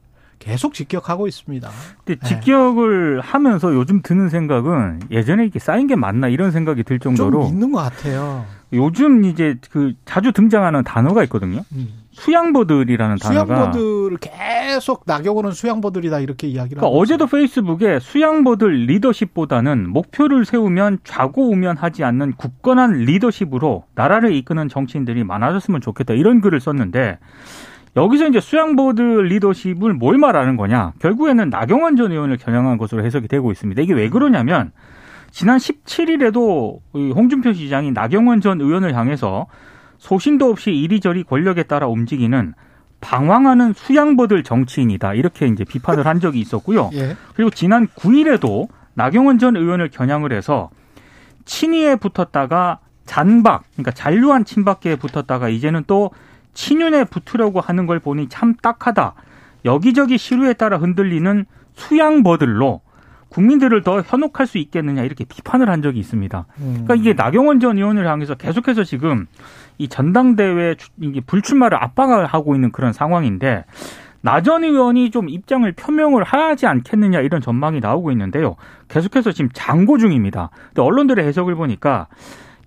계속 직격하고 있습니다. 근데 네. 직격을 네. 하면서 요즘 드는 생각은 예전에 이렇게 쌓인 게 맞나 이런 생각이 들 정도로 좀 있는 것 같아요. 요즘 이제 그 자주 등장하는 단어가 있거든요. 음. 수양보들이라는 단어가 수양보들을 계속 나경원은 수양보들이다 이렇게 이야기를 그러니까 어제도 페이스북에 수양보들 리더십보다는 목표를 세우면 좌고우면하지 않는 굳건한 리더십으로 나라를 이끄는 정치인들이 많아졌으면 좋겠다 이런 글을 썼는데 여기서 이제 수양보드 리더십을 뭘 말하는 거냐? 결국에는 나경원 전 의원을 겨냥한 것으로 해석이 되고 있습니다. 이게 왜 그러냐면 지난 17일에도 홍준표 시장이 나경원 전 의원을 향해서 소신도 없이 이리저리 권력에 따라 움직이는 방황하는 수양보들 정치인이다. 이렇게 이제 비판을 한 적이 있었고요. 예. 그리고 지난 9일에도 나경원 전 의원을 겨냥을 해서 친이에 붙었다가 잔박, 그러니까 잔류한 친박계에 붙었다가 이제는 또 친윤에 붙으려고 하는 걸 보니 참 딱하다. 여기저기 시류에 따라 흔들리는 수양버들로 국민들을 더 현혹할 수 있겠느냐 이렇게 비판을 한 적이 있습니다. 그러니까 이게 나경원 전 의원을 향해서 계속해서 지금 이 전당대회 이게 불출마를 압박을 하고 있는 그런 상황인데 나전 의원이 좀 입장을 표명을 하지 않겠느냐 이런 전망이 나오고 있는데요. 계속해서 지금 장고 중입니다. 근데 언론들의 해석을 보니까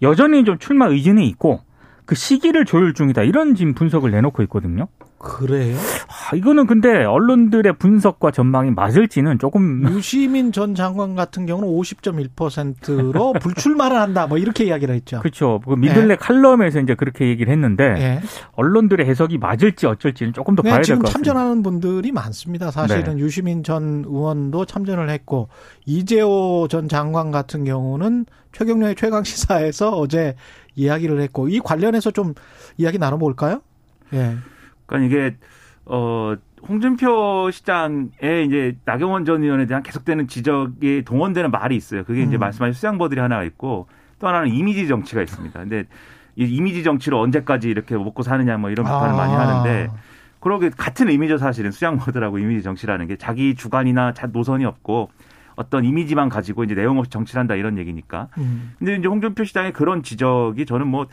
여전히 좀 출마 의지는 있고 그 시기를 조율 중이다 이런 지금 분석을 내놓고 있거든요. 그래요? 아, 이거는 근데 언론들의 분석과 전망이 맞을지는 조금 유시민 전 장관 같은 경우는 50.1%로 불출마를 한다 뭐 이렇게 이야기를 했죠. 그렇죠. 그 미들레 네. 칼럼에서 이제 그렇게 얘기를 했는데 네. 언론들의 해석이 맞을지 어쩔지는 조금 더 네, 봐야 될 것 같습니다. 지금 참전하는 분들이 많습니다. 사실은 네. 유시민 전 의원도 참전을 했고 이재호 전 장관 같은 경우는 최경련의 최강 시사에서 어제 이야기를 했고 이 관련해서 좀 이야기 나눠볼까요? 예. 그러니까 이게 어 홍준표 시장의 이제 나경원 전 의원에 대한 계속되는 지적이 동원되는 말이 있어요. 그게 이제 음. 말씀하신 수양버들이 하나가 있고 또 하나는 이미지 정치가 있습니다. 근데 이 이미지 정치로 언제까지 이렇게 먹고 사느냐 뭐 이런 비판을 아. 많이 하는데 그러게 같은 의미죠 사실은 수양버들하고 이미지 정치라는 게 자기 주관이나 노선이 없고 어떤 이미지만 가지고 이제 내용 없이 정치를 한다 이런 얘기니까. 음. 근데 이제 홍준표 시장의 그런 지적이 저는 뭐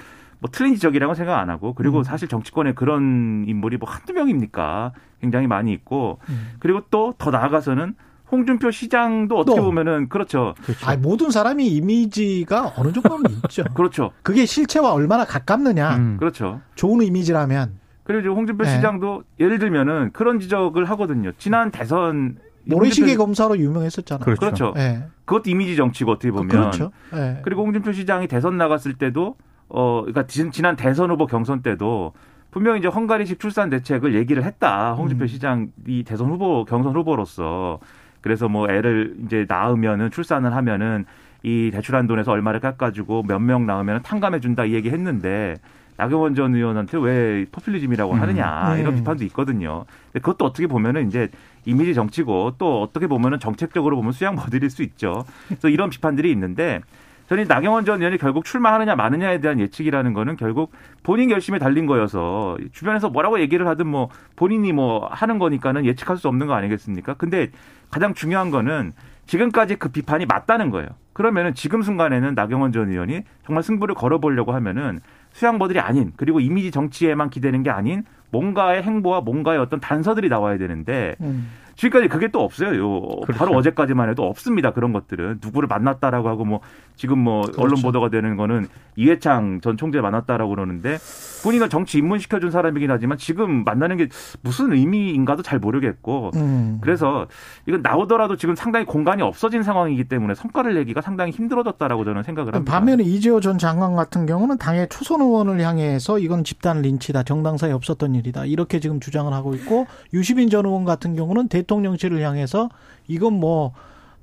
뭐 틀린 지적이라고 생각 안 하고 그리고 음. 사실 정치권에 그런 인물이 뭐 한두 명입니까? 굉장히 많이 있고 음. 그리고 또 더 나아가서는 홍준표 시장도 어떻게 또. 보면은 그렇죠. 그렇죠. 아니, 모든 사람이 이미지가 어느 정도는 있죠. 그렇죠. 그게 실체와 얼마나 가깝느냐. 음. 그렇죠. 좋은 이미지라면. 그리고 이제 홍준표 네. 시장도 예를 들면은 그런 지적을 하거든요. 지난 대선 모래시계 검사로 유명했었잖아요. 그렇죠. 그렇죠. 네. 그것도 이미지 정치고 어떻게 보면. 그렇죠. 네. 그리고 홍준표 시장이 대선 나갔을 때도 어, 그러니까 지난 대선 후보 경선 때도 분명히 이제 헝가리식 출산 대책을 얘기를 했다. 홍준표 음. 시장이 대선 후보 경선 후보로서 그래서 뭐 애를 이제 낳으면은 출산을 하면은 이 대출한 돈에서 얼마를 깎아주고 몇 명 낳으면 탕감해 준다 이 얘기 했는데 나경원 전 의원한테 왜 포퓰리즘이라고 음. 하느냐 이런 음. 비판도 있거든요. 근데 그것도 어떻게 보면은 이제 이미지 정치고 또 어떻게 보면은 정책적으로 보면 수양 버드릴 수 있죠. 그래서 이런 비판들이 있는데 저는 나경원 전 의원이 결국 출마하느냐 마느냐에 대한 예측이라는 거는 결국 본인 결심에 달린 거여서 주변에서 뭐라고 얘기를 하든 뭐 본인이 뭐 하는 거니까는 예측할 수 없는 거 아니겠습니까? 근데 가장 중요한 거는 지금까지 그 비판이 맞다는 거예요. 그러면은 지금 순간에는 나경원 전 의원이 정말 승부를 걸어보려고 하면은 수양보들이 아닌 그리고 이미지 정치에만 기대는 게 아닌 뭔가의 행보와 뭔가의 어떤 단서들이 나와야 되는데 음. 지금까지 그게 또 없어요. 요 그렇죠. 바로 어제까지만 해도 없습니다. 그런 것들은 누구를 만났다라고 하고 뭐 지금 뭐 그렇죠. 언론 보도가 되는 거는 이해창 전 총재 만났다라고 그러는데 본인은 정치 입문시켜 준 사람이긴 하지만 지금 만나는 게 무슨 의미인가도 잘 모르겠고 음. 그래서 이건 나오더라도 지금 상당히 공간이 없어진 상황이기 때문에 성과를 내기가 상당히 힘들어졌다라고 저는 생각을 합니다. 반면에 이재호 전 장관 같은 경우는 당의 초선 의원을 향해서 이건 집단 린치다 정당사에 없었던 일이다 이렇게 지금 주장을 하고 있고 유시민 전 의원 같은 경우는 대 대통령실을 향해서 이건 뭐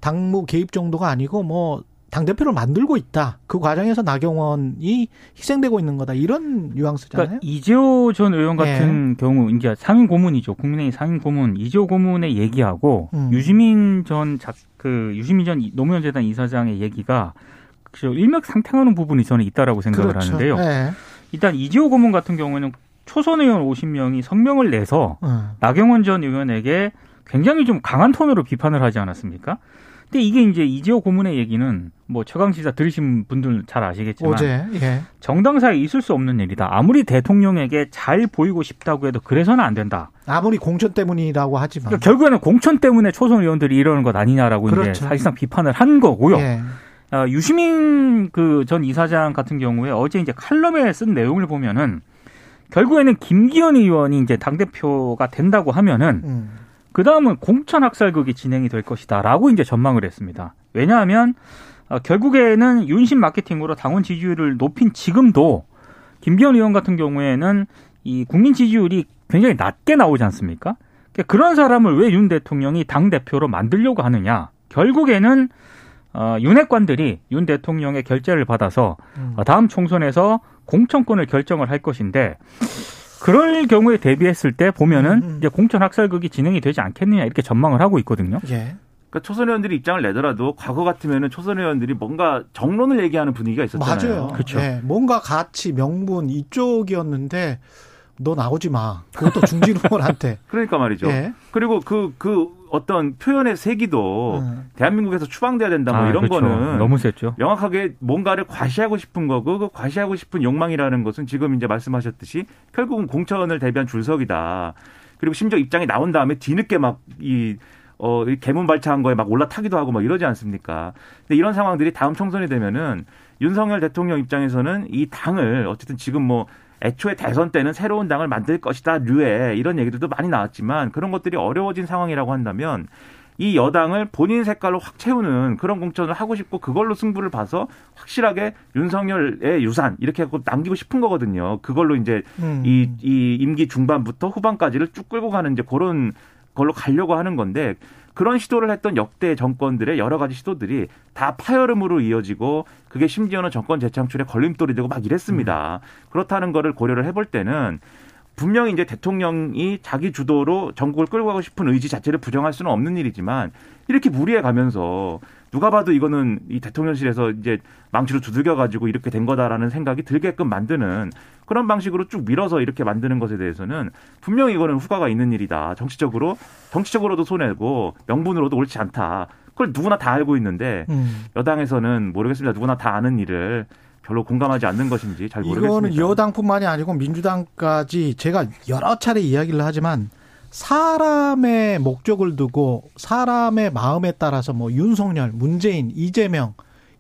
당무 개입 정도가 아니고 뭐 당대표를 만들고 있다. 그 과정에서 나경원이 희생되고 있는 거다. 이런 뉘앙스잖아요. 그러니까 이재호 전 의원 같은 네. 경우, 이제 상임 고문이죠. 국민의힘 상임 고문, 이재호 고문의 얘기하고, 음. 유시민 전, 작, 그, 유시민 전 노무현 재단 이사장의 얘기가, 그 일맥상통하는 부분이 저는 있다라고 생각을 그렇죠. 하는데요. 네. 일단 이재호 고문 같은 경우에는 초선 의원 50명이 성명을 내서, 음. 나경원 전 의원에게 굉장히 좀 강한 톤으로 비판을 하지 않았습니까? 근데 이게 이제 이재호 고문의 얘기는 뭐 최강 시사 들으신 분들 잘 아시겠지만 어제, 예. 정당사에 있을 수 없는 일이다. 아무리 대통령에게 잘 보이고 싶다고 해도 그래서는 안 된다. 아무리 공천 때문이라고 하지만 그러니까 결국에는 공천 때문에 초선 의원들이 이러는 것 아니냐라고 그렇죠. 이제 사실상 비판을 한 거고요. 예. 어, 유시민 그 전 이사장 같은 경우에 어제 이제 칼럼에 쓴 내용을 보면은 결국에는 김기현 의원이 이제 당 대표가 된다고 하면은. 음. 그 다음은 공천 학살극이 진행이 될 것이다라고 이제 전망을 했습니다. 왜냐하면 어, 결국에는 윤심 마케팅으로 당원 지지율을 높인 지금도 김기현 의원 같은 경우에는 이 국민 지지율이 굉장히 낮게 나오지 않습니까? 그러니까 그런 사람을 왜 윤 대통령이 당 대표로 만들려고 하느냐? 결국에는 어, 윤핵관들이 윤 대통령의 결재를 받아서 음. 어, 다음 총선에서 공천권을 결정을 할 것인데 그럴 경우에 대비했을 때 보면은 음, 음. 이제 공천 학살극이 진행이 되지 않겠느냐 이렇게 전망을 하고 있거든요. 예. 그러니까 초선 의원들이 입장을 내더라도 과거 같으면은 초선 의원들이 뭔가 정론을 얘기하는 분위기가 있었잖아요. 맞아요. 그렇죠. 예. 뭔가 가치, 명분 이쪽이었는데 너 나오지 마. 그것도 중진 의원한테. 그러니까 말이죠. 예. 그리고 그, 그 어떤 표현의 세기도 음. 대한민국에서 추방돼야 된다 뭐 아, 이런 그렇죠. 거는 너무 셌죠. 명확하게 뭔가를 과시하고 싶은 거고 그 과시하고 싶은 욕망이라는 것은 지금 이제 말씀하셨듯이 결국은 공천을 대비한 줄석이다. 그리고 심지어 입장이 나온 다음에 뒤늦게 막이 어, 개문 발차한 거에 막 올라타기도 하고 막 이러지 않습니까? 근데 이런 상황들이 다음 총선이 되면은 윤석열 대통령 입장에서는 이 당을 어쨌든 지금 뭐 애초에 대선 때는 새로운 당을 만들 것이다 류에 이런 얘기들도 많이 나왔지만 그런 것들이 어려워진 상황이라고 한다면 이 여당을 본인 색깔로 확 채우는 그런 공천을 하고 싶고 그걸로 승부를 봐서 확실하게 윤석열의 유산 이렇게 하고 남기고 싶은 거거든요. 그걸로 이제 음. 이, 이 임기 중반부터 후반까지를 쭉 끌고 가는 이제 그런 걸로 가려고 하는 건데 그런 시도를 했던 역대 정권들의 여러 가지 시도들이 다 파열음으로 이어지고 그게 심지어는 정권 재창출에 걸림돌이 되고 막 이랬습니다. 음. 그렇다는 거를 고려를 해볼 때는 분명히 이제 대통령이 자기 주도로 전국을 끌고 가고 싶은 의지 자체를 부정할 수는 없는 일이지만 이렇게 무리해 가면서 누가 봐도 이거는 이 대통령실에서 이제 망치로 두들겨 가지고 이렇게 된 거다라는 생각이 들게끔 만드는 그런 방식으로 쭉 밀어서 이렇게 만드는 것에 대해서는 분명히 이거는 후과가 있는 일이다. 정치적으로 정치적으로도 손해고 명분으로도 옳지 않다. 그걸 누구나 다 알고 있는데 음. 여당에서는 모르겠습니다. 누구나 다 아는 일을 별로 공감하지 않는 것인지 잘 모르겠습니다. 이거는 여당뿐만이 아니고 민주당까지 제가 여러 차례 이야기를 하지만 사람의 목적을 두고 사람의 마음에 따라서 뭐 윤석열, 문재인, 이재명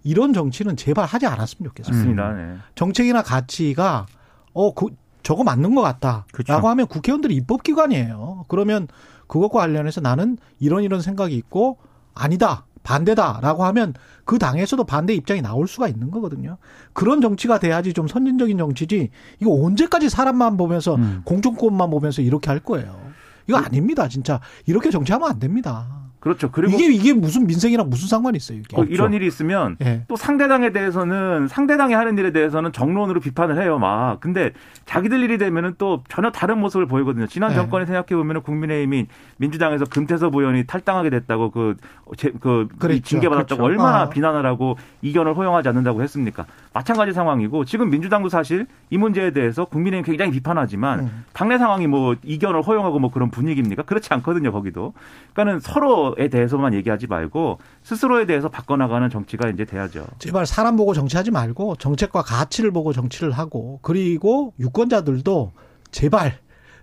이런 정치는 제발 하지 않았으면 좋겠습니다. 음. 네. 정책이나 가치가 어 그, 저거 맞는 것 같다라고 그렇죠. 하면 국회의원들이 입법기관이에요. 그러면 그것과 관련해서 나는 이런 이런 생각이 있고 아니다. 반대다라고 하면 그 당에서도 반대 입장이 나올 수가 있는 거거든요. 그런 정치가 돼야지 좀 선진적인 정치지. 이거 언제까지 사람만 보면서 음. 공정권만 보면서 이렇게 할 거예요. 이거 아닙니다, 진짜. 이렇게 정치하면 안 됩니다. 그렇죠. 그리고 이게 이게 무슨 민생이랑 무슨 상관이 있어요? 이게. 어, 이런 일이 있으면 네. 또 상대당에 대해서는 상대당이 하는 일에 대해서는 정론으로 비판을 해요. 막 근데 자기들 일이 되면은 또 전혀 다른 모습을 보이거든요. 지난 네. 정권에 생각해 보면은 국민의힘이 민주당에서 금태섭 의원이 탈당하게 됐다고 그, 제, 그 징계받았다고 그렇죠. 얼마나 아. 비난을 하고 이견을 허용하지 않는다고 했습니까? 마찬가지 상황이고 지금 민주당도 사실 이 문제에 대해서 국민의힘 굉장히 비판하지만 음. 당내 상황이 뭐 이견을 허용하고 뭐 그런 분위기입니까? 그렇지 않거든요. 거기도. 그러니까는 서로 스스로에 대해서만 얘기하지 말고 스스로에 대해서 바꿔나가는 정치가 이제 돼야죠. 제발 사람 보고 정치하지 말고 정책과 가치를 보고 정치를 하고 그리고 유권자들도 제발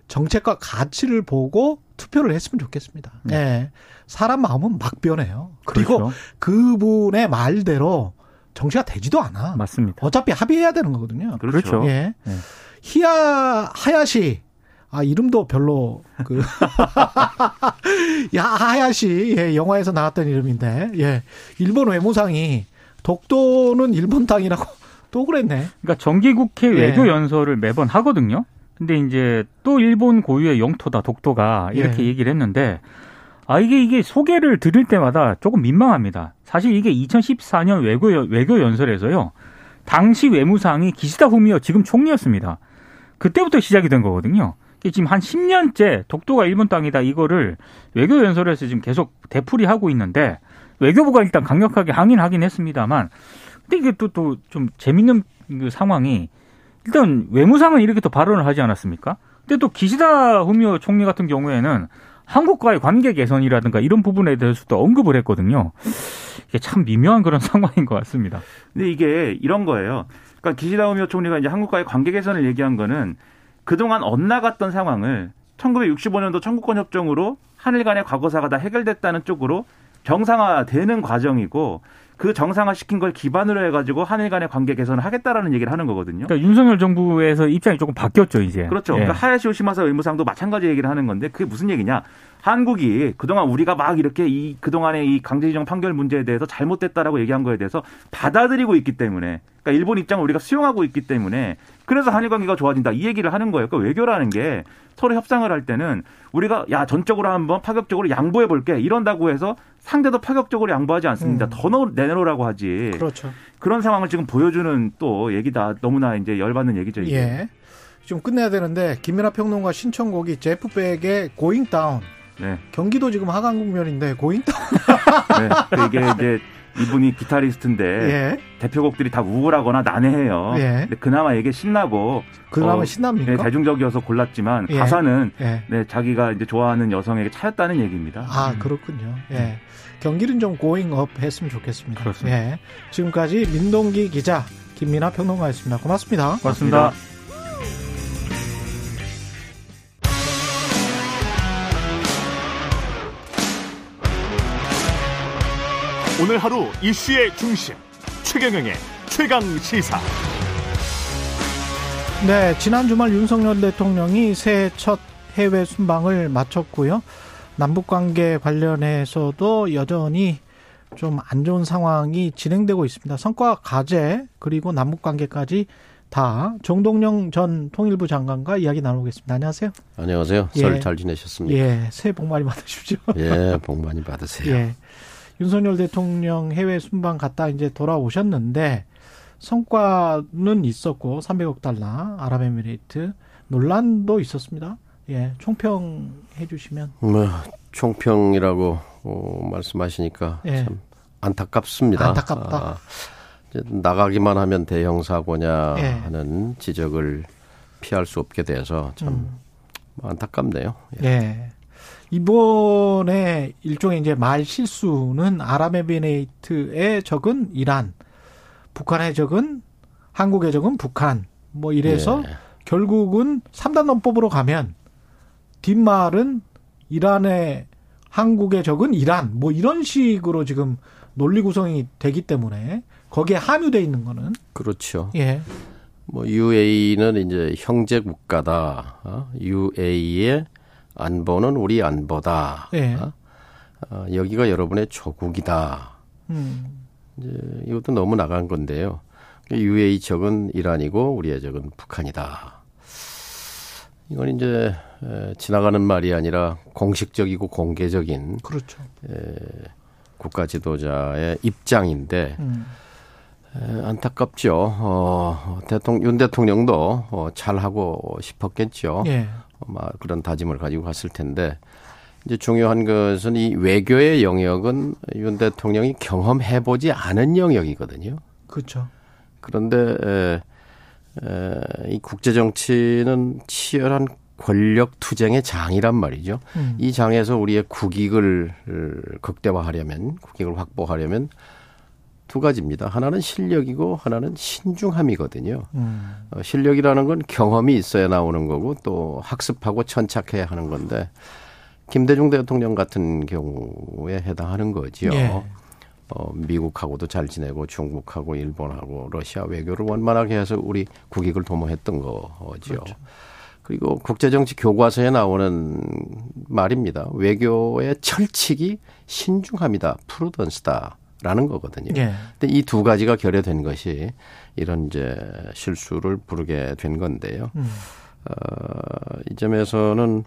정책과 가치를 보고 투표를 했으면 좋겠습니다. 네. 네. 사람 마음은 막 변해요. 그리고 그렇죠. 그분의 말대로 정치가 되지도 않아. 맞습니다. 어차피 합의해야 되는 거거든요. 그렇죠. 예. 네. 히야 하야시 아 이름도 별로 그 야, 하야시 예, 영화에서 나왔던 이름인데 예. 일본 외무상이 독도는 일본 땅이라고 또 그랬네. 그러니까 정기국회 예. 외교 연설을 매번 하거든요. 근데 이제 또 일본 고유의 영토다 독도가 이렇게 예. 얘기를 했는데 아 이게 이게 소개를 들을 때마다 조금 민망합니다. 사실 이게 2014년 외교 외교 연설에서요. 당시 외무상이 기시다 후미오 지금 총리였습니다. 그때부터 시작이 된 거거든요. 지금 한 10년째 독도가 일본 땅이다 이거를 외교 연설에서 지금 계속 되풀이하고 있는데 외교부가 일단 강력하게 항의하긴 했습니다만 근데 이게 또 또 좀 재밌는 그 상황이 일단 외무상은 이렇게 또 발언을 하지 않았습니까? 근데 또 기시다 후미오 총리 같은 경우에는 한국과의 관계 개선이라든가 이런 부분에 대해서도 언급을 했거든요. 이게 참 미묘한 그런 상황인 것 같습니다. 근데 이게 이런 거예요. 그러니까 기시다 후미오 총리가 이제 한국과의 관계 개선을 얘기한 거는 그동안 엇나갔던 상황을 1965년도 청구권 협정으로 한일 간의 과거사가 다 해결됐다는 쪽으로 정상화되는 과정이고 그 정상화 시킨 걸 기반으로 해가지고 한일 간의 관계 개선을 하겠다라는 얘기를 하는 거거든요. 그러니까 윤석열 정부에서 입장이 조금 바뀌었죠 이제. 그렇죠. 예. 그러니까 하야시 오시마사 의무상도 마찬가지 얘기를 하는 건데 그게 무슨 얘기냐? 한국이 그동안 우리가 막 이렇게 이 그동안의 이 강제지정 판결 문제에 대해서 잘못됐다라고 얘기한 거에 대해서 받아들이고 있기 때문에 그러니까 일본 입장을 우리가 수용하고 있기 때문에 그래서 한일 관계가 좋아진다 이 얘기를 하는 거예요. 그러니까 외교라는 게 서로 협상을 할 때는 우리가 야 전적으로 한번 파격적으로 양보해 볼게 이런다고 해서 상대도 파격적으로 양보하지 않습니다. 음. 더 내놓으라고 하지. 그렇죠. 그런 상황을 지금 보여주는 또 얘기다. 너무나 이제 열받는 얘기죠. 이게. 예. 좀 끝내야 되는데 김민하 평론가 신청곡이 제프 백의 고잉 다운. 네. 경기도 지금 하강 국면인데 고잉 다운. 네. 이게 이제 이분이 기타리스트인데 예. 대표곡들이 다 우울하거나 난해해요. 예. 근데 그나마 이게 신나고 그나마 어, 신납니까? 네, 대중적이어서 골랐지만 예. 가사는 예. 네, 자기가 이제 좋아하는 여성에게 차였다는 얘기입니다. 아 그렇군요. 예. 경기는 좀 고잉업 했으면 좋겠습니다. 그렇습니다. 예. 지금까지 민동기 기자 김민아 평론가였습니다. 고맙습니다. 고맙습니다. 고맙습니다. 오늘 하루 이슈의 중심 최경영의 최강 시사. 네, 지난 주말 윤석열 대통령이 새해 첫 해외 순방을 마쳤고요. 남북 관계 관련해서도 여전히 좀 안 좋은 상황이 진행되고 있습니다. 성과 과제 그리고 남북 관계까지 다 정동영 전 통일부 장관과 이야기 나누겠습니다. 안녕하세요. 안녕하세요. 예. 설잘 지내셨습니까? 예, 새해 복 많이 받으십시오. 예, 복 많이 받으세요. 예. 윤석열 대통령 해외 순방 갔다 이제 돌아오셨는데 성과는 있었고 300억 달러 아랍에미레이트 논란도 있었습니다. 예, 총평해 주시면 뭐 총평이라고 어, 말씀하시니까 예. 참 안타깝습니다. 안타깝다. 아, 이제 나가기만 하면 대형 사고냐 예. 하는 지적을 피할 수 없게 돼서 참 음. 안타깝네요. 예. 예. 이번에 일종의 이제 말 실수는 아랍에미레이트의 적은 이란, 북한의 적은 한국의 적은 북한. 뭐 이래서 예. 결국은 3단 논법으로 가면 뒷말은 이란의 한국의 적은 이란 뭐 이런 식으로 지금 논리 구성이 되기 때문에 거기에 함유돼 있는 거는 그렇죠. 예. 뭐 UAE는 이제 형제 국가다. 어? UAE의 안보는 우리 안보다. 예. 어? 어, 여기가 여러분의 조국이다. 음. 이제 이것도 너무 나간 건데요. UAE 적은 이란이고 우리의 적은 북한이다. 이건 이제 에, 지나가는 말이 아니라 공식적이고 공개적인 그렇죠. 국가 지도자의 입장인데 음. 에, 안타깝죠. 어, 대통령 윤 대통령도 어, 잘 하고 싶었겠죠. 예. 아마 그런 다짐을 가지고 갔을 텐데 이제 중요한 것은 이 외교의 영역은 윤 대통령이 경험해 보지 않은 영역이거든요. 그렇죠. 그런데 에, 에, 이 국제 정치는 치열한 권력 투쟁의 장이란 말이죠. 음. 이 장에서 우리의 국익을 극대화하려면 국익을 확보하려면 두 가지입니다. 하나는 실력이고 하나는 신중함이거든요. 음. 어, 실력이라는 건 경험이 있어야 나오는 거고 또 학습하고 천착해야 하는 건데 김대중 대통령 같은 경우에 해당하는 거지요. 예. 어, 미국하고도 잘 지내고 중국하고 일본하고 러시아 외교를 원만하게 해서 우리 국익을 도모했던 거지요. 그렇죠. 그리고 국제정치 교과서에 나오는 말입니다. 외교의 철칙이 신중함이다, 프루던스다 라는 거거든요. 예. 근데 이 두 가지가 결여된 것이 이런 이제 실수를 부르게 된 건데요. 음. 어, 이 점에서는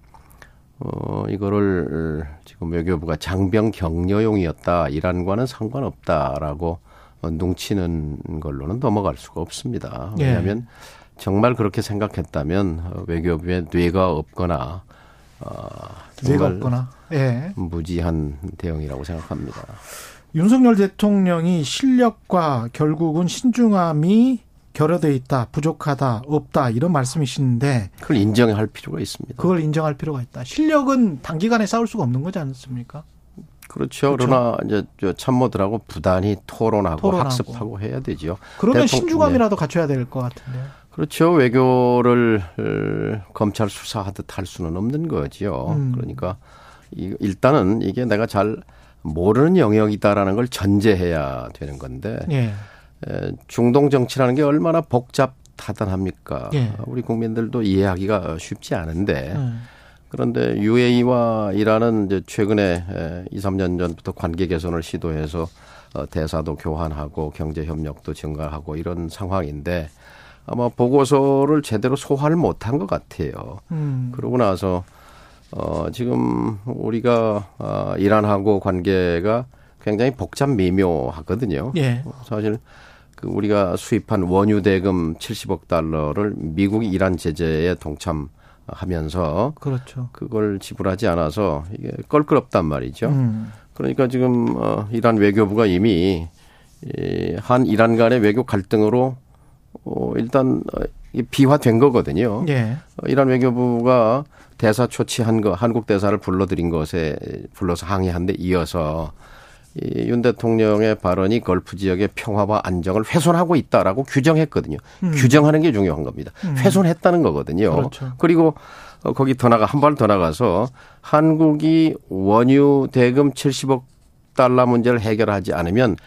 어, 이거를 지금 외교부가 장병 격려용이었다, 이란과는 상관없다라고 어, 눈치는 걸로는 넘어갈 수가 없습니다. 예. 왜냐하면 정말 그렇게 생각했다면 어, 외교부에 뇌가 없거나 어, 뇌가 없거나. 예. 무지한 대응이라고 생각합니다. 윤석열 대통령이 실력과 결국은 신중함이 결여돼 있다, 부족하다, 없다 이런 말씀이신데 그걸 인정할 필요가 있습니다. 그걸 인정할 필요가 있다. 실력은 단기간에 쌓을 수가 없는 거지 않습니까? 그렇죠. 그렇죠. 그러나 이제 저 참모들하고 부단히 토론하고, 토론하고. 학습하고 해야 되죠. 그러면 대통령- 신중함이라도 갖춰야 될 것 같은데요. 그렇죠. 외교를 어, 검찰 수사하듯 할 수는 없는 거지요. 음. 그러니까 이- 일단은 이게 내가 잘 모르는 영역이다라는 걸 전제해야 되는 건데 예. 에, 중동 정치라는 게 얼마나 복잡하단합니까? 예. 우리 국민들도 이해하기가 쉽지 않은데 음. 그런데 UAE와 이란은 이제 최근에 에, 2, 3년 전부터 관계 개선을 시도해서 어, 대사도 교환하고 경제 협력도 증가하고 이런 상황인데 아마 보고서를 제대로 소화를 못한 것 같아요. 음. 그러고 나서 어 지금 우리가 어, 이란하고 관계가 굉장히 복잡 미묘하거든요. 예. 사실 그 우리가 수입한 원유 대금 70억 달러를 미국이 이란 제재에 동참하면서 그렇죠. 그걸 지불하지 않아서 이게 껄끄럽단 말이죠. 음. 그러니까 지금 어 이란 외교부가 이미 이 한 이란 간의 외교 갈등으로 어 일단 어, 비화된 거거든요. 예. 어, 이란 외교부가 대사 초치한 거 한국 대사를 불러들인 것에 불러서 항의한 데 이어서 이 윤 대통령의 발언이 걸프 지역의 평화와 안정을 훼손하고 있다라고 규정했거든요. 음. 규정하는 게 중요한 겁니다. 훼손했다는 거거든요. 그렇죠. 그리고 어, 거기 더 나가 한 발 더 나가서 한국이 원유 대금 70억 북달러 문제를 해결하지 않으면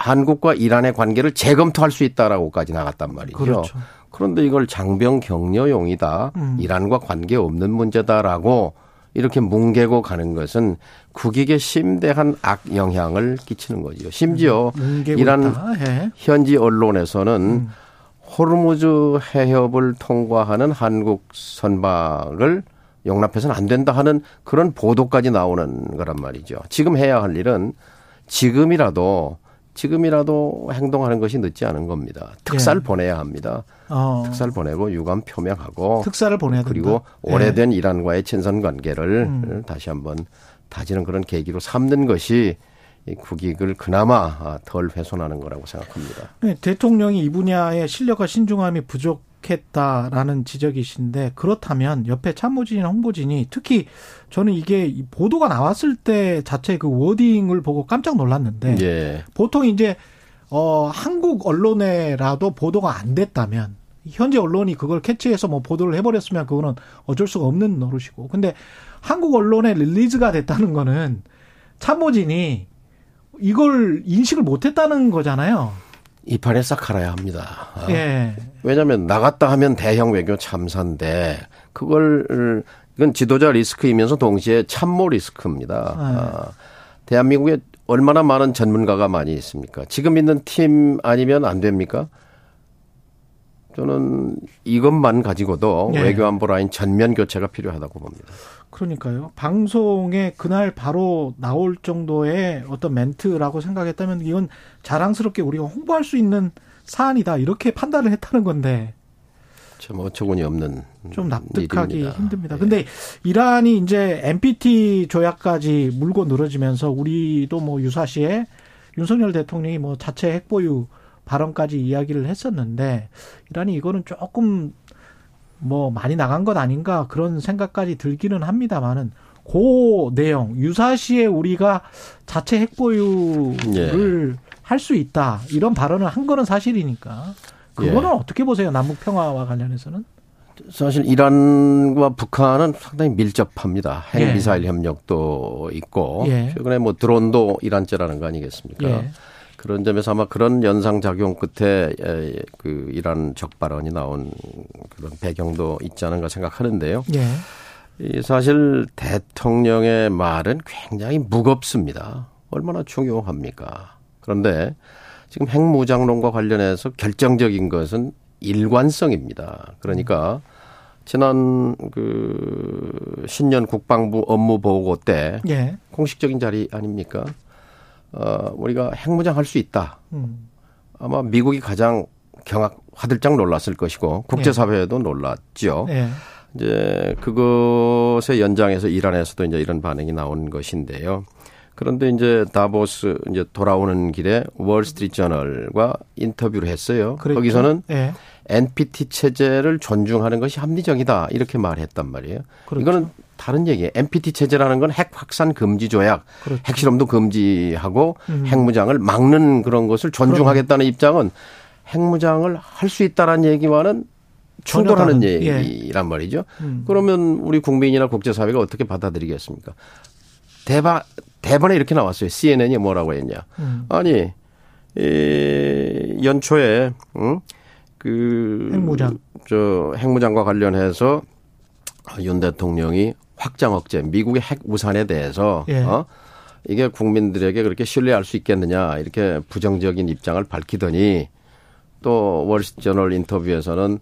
한국과 이란의 관계를 재검토할 수 있다라고까지 나갔단 말이죠. 그렇죠. 그런데 이걸 장병 격려용이다. 음. 이란과 관계 없는 문제다라고 이렇게 뭉개고 가는 것은 국익에 심대한 악 영향을 끼치는 거죠. 심지어 음, 이란 예. 현지 언론에서는 음. 호르무즈 해협을 통과하는 한국 선박을 용납해서는 안 된다 하는 그런 보도까지 나오는 거란 말이죠. 지금 해야 할 일은 지금이라도 지금이라도 행동하는 것이 늦지 않은 겁니다. 특사를 예. 보내야 합니다. 어. 특사를 보내고 유감 표명하고 특사를 보내야 그리고 된다. 오래된 예. 이란과의 친선 관계를 음. 다시 한번 다지는 그런 계기로 삼는 것이 국익을 그나마 덜 훼손하는 거라고 생각합니다. 네, 대통령이 이 분야의 실력과 신중함이 부족 했다라는 지적이신데 그렇다면 옆에 참모진이나 홍보진이 특히 저는 이게 보도가 나왔을 때 자체 그 워딩을 보고 깜짝 놀랐는데 예. 보통 이제 어 한국 언론에라도 보도가 안 됐다면 현재 언론이 그걸 캐치해서 뭐 보도를 해버렸으면 그거는 어쩔 수가 없는 노릇이고 근데 한국 언론에 릴리즈가 됐다는 거는 참모진이 이걸 인식을 못했다는 거잖아요. 이 판에 싹 갈아야 합니다. 예. 왜냐하면 나갔다 하면 대형 외교 참사인데 그걸 이건 지도자 리스크이면서 동시에 참모 리스크입니다. 네. 아, 대한민국에 얼마나 많은 전문가가 많이 있습니까? 지금 있는 팀 아니면 안 됩니까? 저는 이것만 가지고도 네. 외교안보 라인 전면 교체가 필요하다고 봅니다. 그러니까요. 방송에 그날 바로 나올 정도의 어떤 멘트라고 생각했다면 이건 자랑스럽게 우리가 홍보할 수 있는 사안이다. 이렇게 판단을 했다는 건데. 참 어처구니 없는 좀 납득하기 일입니다. 힘듭니다. 예. 근데 이란이 이제 NPT 조약까지 물고 늘어지면서 우리도 뭐 유사시에 윤석열 대통령이 뭐 자체 핵보유 발언까지 이야기를 했었는데 이란이 이거는 조금 뭐 많이 나간 것 아닌가 그런 생각까지 들기는 합니다만은 그 내용 유사시에 우리가 자체 핵보유를 예. 할수 있다 이런 발언을 한 거는 사실이니까 그거는 예. 어떻게 보세요 남북 평화와 관련해서는? 사실 이란과 북한은 상당히 밀접합니다. 핵 예. 미사일 협력도 있고 예. 최근에 뭐 드론도 이란제라는 거 아니겠습니까? 예. 그런 점에서 아마 그런 연상 작용 끝에 그 이란 적발언이 나온 그런 배경도 있지 않은가 생각하는데요. 예. 사실 대통령의 말은 굉장히 무겁습니다. 얼마나 중요합니까? 그런데 지금 핵무장론과 관련해서 결정적인 것은 일관성입니다. 그러니까 지난 그 신년 국방부 업무 보고 때 예. 공식적인 자리 아닙니까? 어, 우리가 핵무장 할 수 있다. 음. 아마 미국이 가장 경악, 화들짝 놀랐을 것이고 국제사회도 예. 놀랐죠. 예. 이제 그것의 연장에서 이란에서도 이제 이런 반응이 나온 것인데요. 그런데 이제 다보스 이제 돌아오는 길에 월스트리트 저널과 인터뷰를 했어요. 그랬죠? 거기서는 예. NPT 체제를 존중하는 것이 합리적이다 이렇게 말했단 말이에요. 그렇죠. 이거는 다른 얘기예요. NPT 체제라는 건 핵 확산 금지 조약, 그렇죠. 핵실험도 금지하고 음. 핵무장을 막는 그런 것을 존중하겠다는 그럼. 입장은 핵무장을 할 수 있다라는 얘기와는 충돌하는 예. 얘기란 말이죠. 음. 그러면 우리 국민이나 국제사회가 어떻게 받아들이겠습니까? 대바, 대번에 이렇게 나왔어요. CNN이 뭐라고 했냐. 음. 아니, 이 연초에, 응? 그. 핵무장. 저, 핵무장과 관련해서 윤 대통령이 확장 억제, 미국의 핵 우산에 대해서, 예. 어? 이게 국민들에게 그렇게 신뢰할 수 있겠느냐, 이렇게 부정적인 입장을 밝히더니 또 월스트저널 인터뷰에서는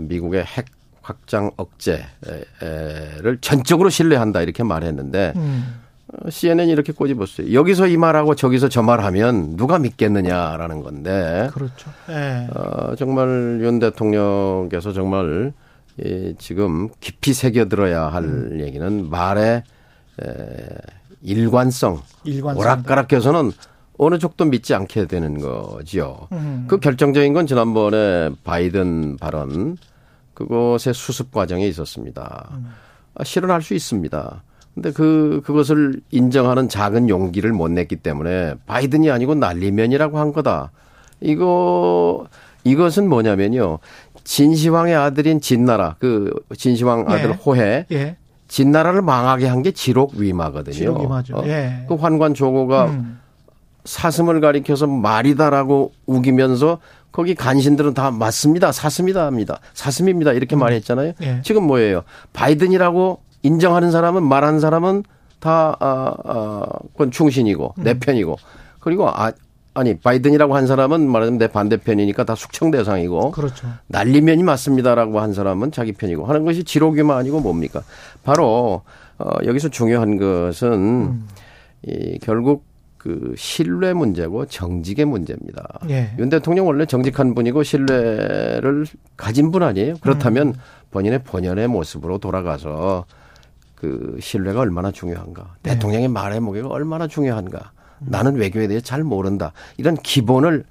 미국의 핵 확장 억제를 전적으로 신뢰한다 이렇게 말했는데 음. CNN이 이렇게 꼬집었어요. 여기서 이 말하고 저기서 저 말하면 누가 믿겠느냐라는 건데. 그렇죠. 네. 어, 정말 윤 대통령께서 정말 이 지금 깊이 새겨들어야 할 음. 얘기는 말의 에, 일관성, 일관성. 오락가락해서는 어느 쪽도 믿지 않게 되는 거지요. 음. 그 결정적인 건 지난번에 바이든 발언 그것의 수습 과정에 있었습니다. 음. 실현할 수 있습니다. 근데 그 그것을 인정하는 작은 용기를 못 냈기 때문에 바이든이 아니고 난리면이라고 한 거다. 이거 이것은 뭐냐면요. 진시황의 아들인 진나라 그 진시황 아들 예. 호해 예. 진나라를 망하게 한 게 지록위마거든요. 지록위마죠. 어? 예. 그 환관 조고가 음. 사슴을 가리켜서 말이다라고 우기면서 거기 간신들은 다 맞습니다. 사슴이다 합니다. 사슴입니다. 이렇게 말했잖아요. 예. 지금 뭐예요? 바이든이라고 인정하는 사람은 말하는 사람은 다 아, 아, 그건 충신이고 내 편이고 그리고 아 아니 바이든이라고 한 사람은 말하자면 내 반대편이니까 다 숙청 대상이고 그렇죠. 날리면이 맞습니다라고 한 사람은 자기 편이고 하는 것이 지록이만 아니고 뭡니까? 바로 어 여기서 중요한 것은 음. 이 결국 그 신뢰 문제고 정직의 문제입니다. 예. 윤 대통령 원래 정직한 분이고 신뢰를 가진 분 아니에요? 그렇다면 음. 본인의 본연의 모습으로 돌아가서 그 신뢰가 얼마나 중요한가, 네. 대통령의 말의 무게가 얼마나 중요한가, 나는 외교에 대해 잘 모른다 이런 기본을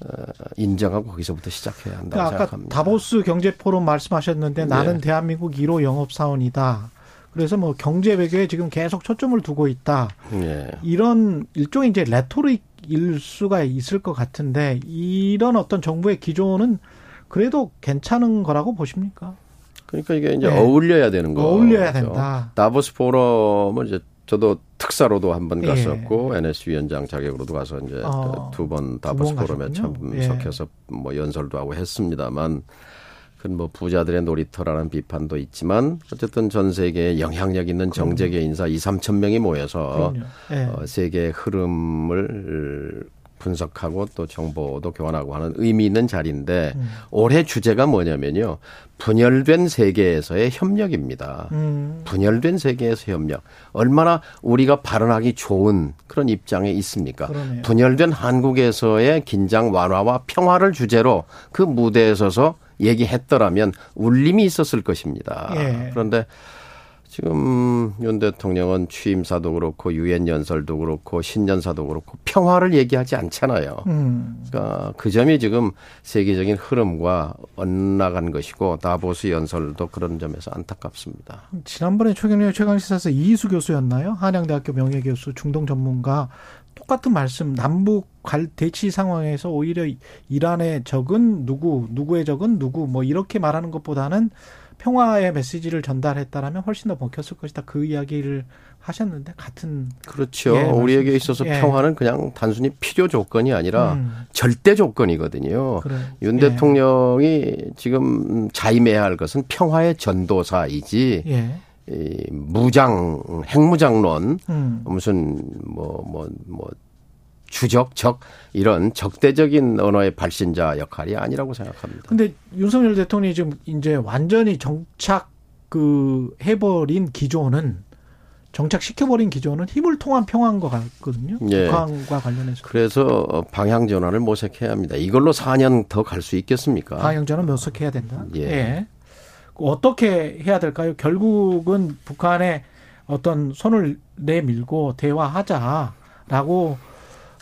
어, 인정하고 거기서부터 시작해야 한다고 그러니까 생각합니다. 다보스 경제 포럼 말씀하셨는데 나는 네. 대한민국 1호 영업 사원이다. 그래서 뭐 경제 외교에 지금 계속 초점을 두고 있다. 예. 이런 일종의 이제 레토릭일 수가 있을 것 같은데 이런 어떤 정부의 기조는 그래도 괜찮은 거라고 보십니까? 그러니까 이게 이제 네. 어울려야 되는 거죠. 어울려야 된다. 다보스 포럼을 이제 저도 특사로도 한번 예. 갔었고 NS 위원장 자격으로도 가서 이제 어, 두번두 다보스 번 포럼에 가셨군요. 예. 참석해서 뭐 연설도 하고 했습니다만 그건 뭐 부자들의 놀이터라는 비판도 있지만 어쨌든 전 세계에 영향력 있는 정재계 인사 2, 3천 명이 모여서. 예. 어, 세계의 흐름을 분석하고 또 정보도 교환하고 하는 의미 있는 자리인데 음. 올해 주제가 뭐냐면요. 분열된 세계에서의 협력입니다. 음, 분열된 세계에서 협력. 얼마나 우리가 발언하기 좋은 그런 입장에 있습니까? 그러네요. 분열된 한국에서의 긴장 완화와 평화를 주제로 그 무대에 서서 얘기했더라면 울림이 있었을 것입니다. 예. 그런데 지금 윤 대통령은 취임사도 그렇고 유엔 연설도 그렇고 신년사도 그렇고 평화를 얘기하지 않잖아요. 음, 그러니까 그 점이 지금 세계적인 흐름과 엇나간 것이고 다보스 연설도 그런 점에서 안타깝습니다. 지난번에 최경련 최강시사에서 이희수 교수였나요? 한양대학교 명예교수 중동 전문가 똑같은 말씀 남북 갈 대치 상황에서 오히려 이란의 적은 누구 누구의 적은 누구 뭐 이렇게 말하는 것보다는 평화의 메시지를 전달했다라면 훨씬 더 먹혔을 것이다 그 이야기를 하셨는데 같은 그렇죠. 예, 우리에게 있어서 예. 평화는 그냥 단순히 필요 조건이 아니라 음, 절대 조건이거든요. 그래 윤 예. 대통령이 지금 자임해야 할 것은 평화의 전도사이지 예이 무장 핵무장론 음. 무슨 뭐 뭐 뭐 주적 적 이런 적대적인 언어의 발신자 역할이 아니라고 생각합니다. 근데 윤석열 대통령이 지금 이제 완전히 정착 그 해버린 기조는 정착시켜버린 기조는 힘을 통한 평화인 것 같거든요. 예. 북한과 관련해서. 그래서 방향 전환을 모색해야 합니다. 이걸로 4년 더 갈 수 있겠습니까? 방향전은 몇석해야 된다. 예. 예. 그 어떻게 해야 될까요? 결국은 북한에 어떤 손을 내밀고 대화하자라고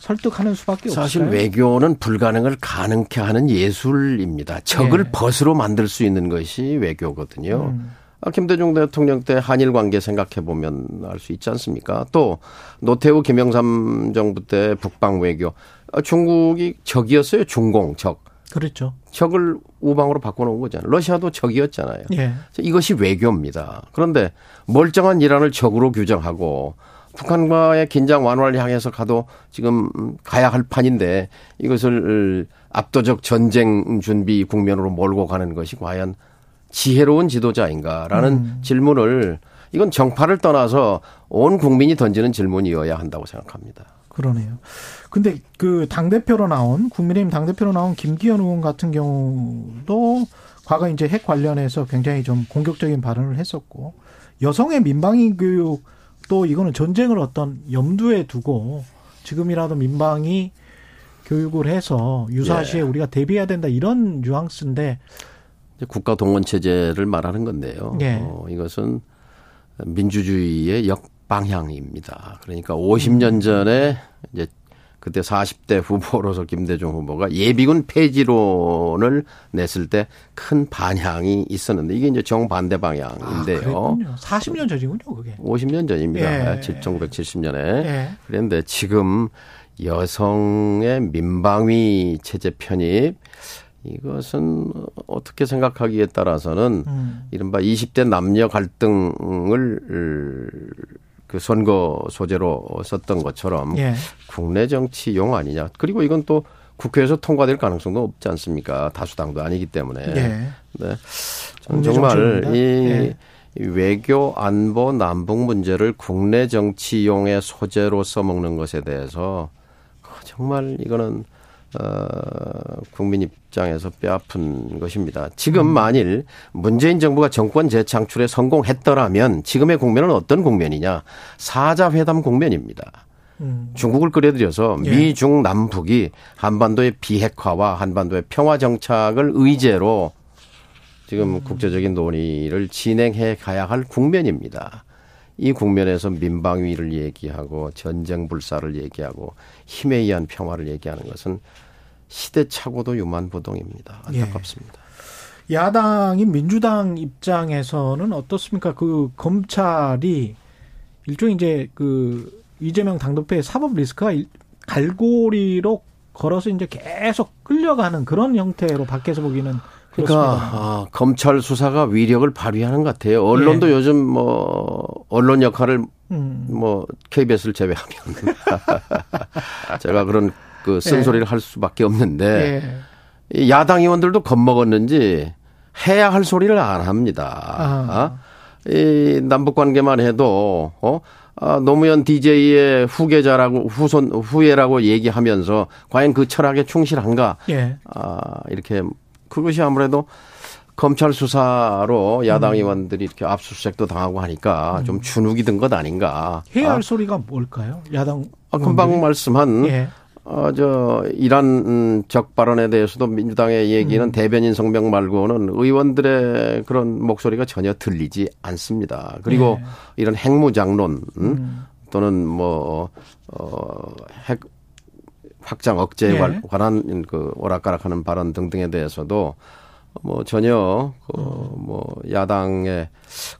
설득하는 수밖에 사실 없어요. 외교는 불가능을 가능케 하는 예술입니다. 적을 예. 벗으로 만들 수 있는 것이 외교거든요. 음. 아, 김대중 대통령 때 한일 관계 생각해 보면 알 수 있지 않습니까? 또 노태우 김영삼 정부 때 북방 외교 아, 중국이 적이었어요. 중공 적. 그렇죠. 적을 우방으로 바꿔놓은 거잖아요. 러시아도 적이었잖아요. 예. 이것이 외교입니다. 그런데 멀쩡한 이란을 적으로 규정하고 북한과의 긴장 완화를 향해서 가도 지금 가야 할 판인데 이것을 압도적 전쟁 준비 국면으로 몰고 가는 것이 과연 지혜로운 지도자인가라는 음. 질문을 이건 정파를 떠나서 온 국민이 던지는 질문이어야 한다고 생각합니다. 그러네요. 근데 그 당대표로 나온, 국민의힘 당대표로 나온 김기현 의원 같은 경우도 과거 이제 핵 관련해서 굉장히 좀 공격적인 발언을 했었고, 여성의 민방위 교육 도 이거는 전쟁을 어떤 염두에 두고 지금이라도 민방위 교육을 해서 유사 시에 예. 우리가 대비해야 된다 이런 뉘앙스인데, 국가 동원 체제를 말하는 건데요. 예. 어, 이것은 민주주의의 역방향입니다. 그러니까 50년 전에 이제 그때 40대 후보로서 김대중 후보가 예비군 폐지론을 냈을 때 큰 반향이 있었는데 이게 이제 정반대 아, 방향인데요. 그랬군요. 40년 전이군요, 그게. 50년 전입니다. 예. 1970년에. 예. 그런데 지금 여성의 민방위 체제 편입 이것은 어떻게 생각하기에 따라서는 음. 이른바 20대 남녀 갈등을 그 선거 소재로 썼던 것처럼 예. 국내 정치용 아니냐. 그리고 이건 또 국회에서 통과될 가능성도 없지 않습니까? 다수당도 아니기 때문에. 예. 네. 정말 이 예. 외교 안보 남북 문제를 국내 정치용의 소재로 써먹는 것에 대해서 정말 이거는 어, 국민 입장에서 뼈아픈 것입니다. 지금 음. 만일 문재인 정부가 정권 재창출에 성공했더라면 지금의 국면은 어떤 국면이냐? 사자 회담 국면입니다. 음. 중국을 끌어들여서 예. 미중 남북이 한반도의 비핵화와 한반도의 평화 정착을 의제로 지금 음. 국제적인 논의를 진행해 가야 할 국면입니다. 이 국면에서 민방위를 얘기하고 전쟁 불사를 얘기하고 힘에 의한 평화를 얘기하는 것은 시대착오도 유만부동입니다. 안타깝습니다. 예. 야당인 민주당 입장에서는 어떻습니까? 그 검찰이 일종 이제 그 이재명 당대표의 사법 리스크가 갈고리로 걸어서 이제 계속 끌려가는 그런 형태로 밖에서 보기는 그러니까 아, 검찰 수사가 위력을 발휘하는 것 같아요. 언론도 예. 요즘 뭐 언론 역할을 음. 뭐 KBS를 제외하면 제가 그런 그 쓴소리를 예. 할 수밖에 없는데 예. 야당 의원들도 겁먹었는지 해야 할 소리를 안 합니다. 아. 이 남북 관계만 해도 어 아, 노무현 DJ의 후계자라고 후손 후예라고 얘기하면서 과연 그 철학에 충실한가? 예. 아, 이렇게 그것이 아무래도 검찰 수사로 야당 음. 의원들이 이렇게 압수수색도 당하고 하니까 음. 좀 주눅이 든 것 아닌가. 해야 할 아. 소리가 뭘까요? 야당. 아, 금방 말씀한 예. 어, 저, 이란 음, 적 발언에 대해서도 민주당의 얘기는 음. 대변인 성명 말고는 의원들의 그런 목소리가 전혀 들리지 않습니다. 그리고 네. 이런 핵무장론, 음? 음. 또는 뭐, 어, 핵 확장 억제에 네. 관한 그 오락가락하는 발언 등등에 대해서도 뭐 전혀 그뭐 야당의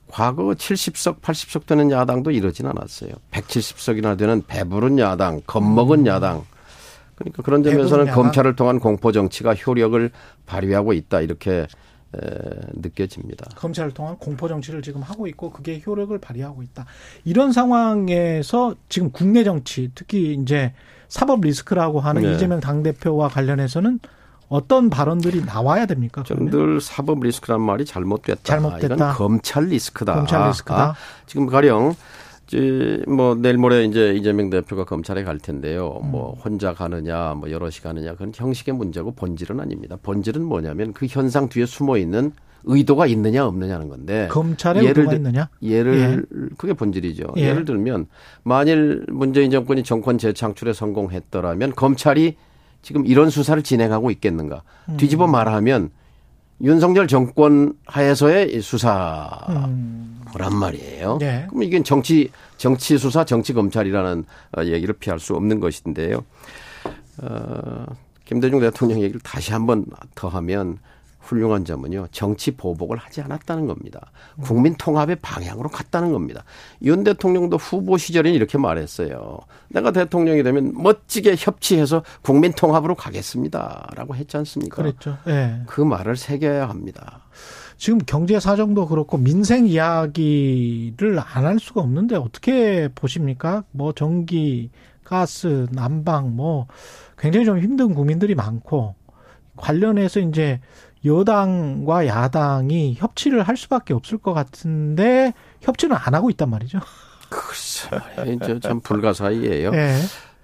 과거 70석, 80석 되는 야당도 이러진 않았어요. 170석이나 되는 배부른 야당, 겁먹은 음. 야당 그러니까 그런 점에서는 검찰을 통한 공포 정치가 효력을 발휘하고 있다 이렇게 에, 느껴집니다. 검찰을 통한 공포 정치를 지금 하고 있고 그게 효력을 발휘하고 있다. 이런 상황에서 지금 국내 정치 특히 이제 사법 리스크라고 하는 네. 이재명 당 대표와 관련해서는 어떤 발언들이 나와야 됩니까? 늘 사법 리스크란 말이 잘못됐다. 잘못됐다. 이건 검찰 리스크다. 검찰 리스크다. 아, 지금 가령 뭐 내일 모레 이제 이재명 대표가 검찰에 갈 텐데요. 음. 뭐 혼자 가느냐, 뭐 여럿이 가느냐 그건 형식의 문제고 본질은 아닙니다. 본질은 뭐냐면 그 현상 뒤에 숨어 있는 의도가 있느냐 없느냐는 건데 검찰의 예를 의도가 있느냐? 예를 예. 그게 본질이죠. 예. 를 들면 만일 문재인 정권이 정권 재창출에 성공했더라면 검찰이 지금 이런 수사를 진행하고 있겠는가? 음. 뒤집어 말하면 윤석열 정권 하에서의 수사란 음. 말이에요. 네. 그럼 이게 정치 정치 수사, 정치 검찰이라는 어, 얘기를 피할 수 없는 것인데요. 어, 김대중 대통령 얘기를 다시 한번 더 하면 훌륭한 점은요. 정치 보복을 하지 않았다는 겁니다. 국민 통합의 방향으로 갔다는 겁니다. 윤 대통령도 후보 시절에 이렇게 말했어요. 내가 대통령이 되면 멋지게 협치해서 국민 통합으로 가겠습니다라고 했지 않습니까? 그랬죠. 네. 그 말을 새겨야 합니다. 지금 경제 사정도 그렇고 민생 이야기를 안 할 수가 없는데 어떻게 보십니까? 뭐 전기, 가스, 난방 뭐 굉장히 좀 힘든 국민들이 많고 관련해서 이제 여당과 야당이 협치를 할 수밖에 없을 것 같은데 협치는 안 하고 있단 말이죠. 글쎄, 참 불가사의예요. 네.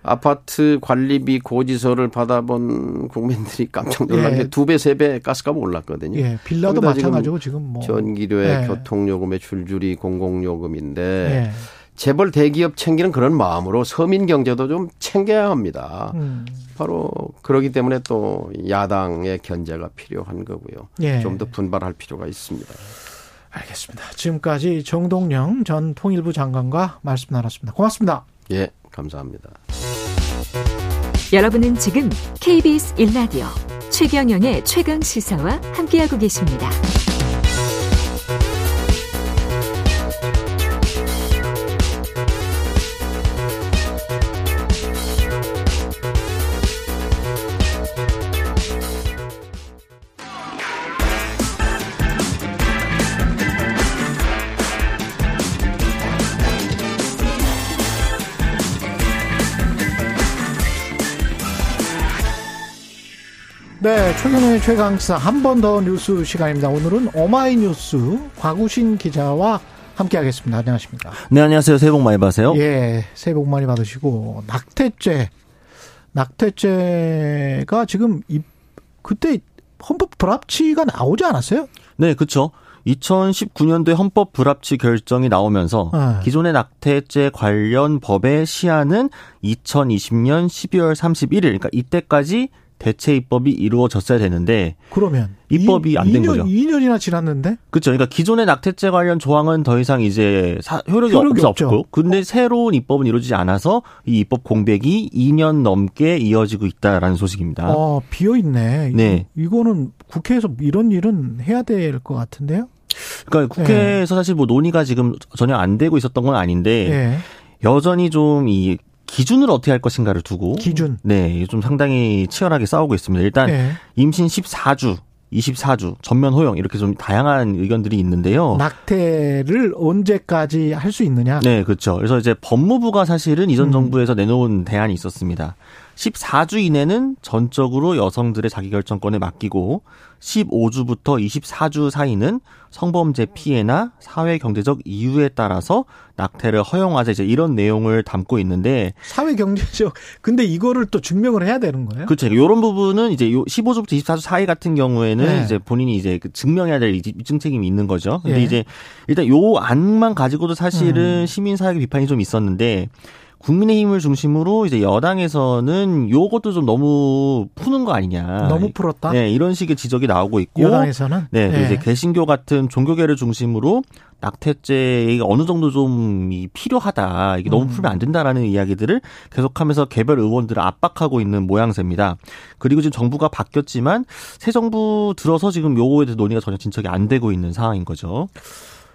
아파트 관리비 고지서를 받아본 국민들이 깜짝 놀란 예. 게두 배, 세 배 가스값 올랐거든요. 예, 빌라도 마찬가지고 지금, 지금 뭐. 전기료에 예. 교통요금에 줄줄이 공공요금인데 예. 재벌 대기업 챙기는 그런 마음으로 서민 경제도 좀 챙겨야 합니다. 음. 바로 그러기 때문에 또 야당의 견제가 필요한 거고요. 예. 좀더 분발할 필요가 있습니다. 알겠습니다. 지금까지 정동영 전 통일부 장관과 말씀 나눴습니다. 고맙습니다. 예, 감사합니다. 여러분은 지금 KBS 1라디오 최경영의 최강 시사와 함께하고 계십니다. 최강사 한 번 더 뉴스 시간입니다. 오늘은 오마이뉴스 과구신 기자와 함께하겠습니다. 안녕하십니까? 네, 안녕하세요. 새해 복 많이 받으세요. 예, 새해 복 많이 받으시고 낙태죄, 낙태죄가 지금 이, 그때 헌법 불합치가 나오지 않았어요? 네, 그렇죠. 2019년도에 헌법 불합치 결정이 나오면서 네. 기존의 낙태죄 관련 법의 시한은 2020년 12월 31일, 그러니까 이때까지 대체 입법이 이루어졌어야 되는데 그러면 입법이 안 된 거죠. 2년이나 지났는데? 그렇죠. 그러니까 기존의 낙태죄 관련 조항은 더 이상 이제 사, 효력이, 효력이 없, 없고 근데 새로운 입법은 이루어지지 않아서 이 입법 공백이 2년 넘게 이어지고 있다라는 소식입니다. 아, 비어 있네. 네. 이거는 국회에서 이런 일은 해야 될 것 같은데요? 그러니까 국회에서 네. 사실 뭐 논의가 지금 전혀 안 되고 있었던 건 아닌데 네. 여전히 좀 이 기준을 어떻게 할 것인가를 두고 기준 네, 좀 상당히 치열하게 싸우고 있습니다. 일단 네. 임신 14주 24주 전면 허용 이렇게 좀 다양한 의견들이 있는데요. 낙태를 언제까지 할 수 있느냐? 네, 그렇죠. 그래서 이제 법무부가 사실은 이전 음. 정부에서 내놓은 대안이 있었습니다. 14주 이내는 전적으로 여성들의 자기결정권에 맡기고 15주부터 24주 사이는 성범죄 피해나 사회 경제적 이유에 따라서 낙태를 허용하자 이제 이런 내용을 담고 있는데 사회 경제적 근데 이거를 또 증명을 해야 되는 거예요? 그렇죠. 이런 부분은 이제 15주부터 24주 사이 같은 경우에는 네. 이제 본인이 이제 그 증명해야 될 입증 책임이 있는 거죠. 근데 네. 이제 일단 요 안만 가지고도 사실은 음. 시민 사회 비판이 좀 있었는데 국민의힘을 중심으로 이제 여당에서는 요것도 좀 너무 푸는 거 아니냐. 너무 풀었다. 네, 이런 식의 지적이 나오고 있고 여당에서는 네, 네. 이제 개신교 같은 종교계를 중심으로 낙태죄가 어느 정도 좀 필요하다. 이게 너무 음. 풀면 안 된다라는 이야기들을 계속하면서 개별 의원들을 압박하고 있는 모양새입니다. 그리고 지금 정부가 바뀌었지만 새 정부 들어서 지금 요거에 대해서 논의가 전혀 진척이 안 되고 있는 상황인 거죠.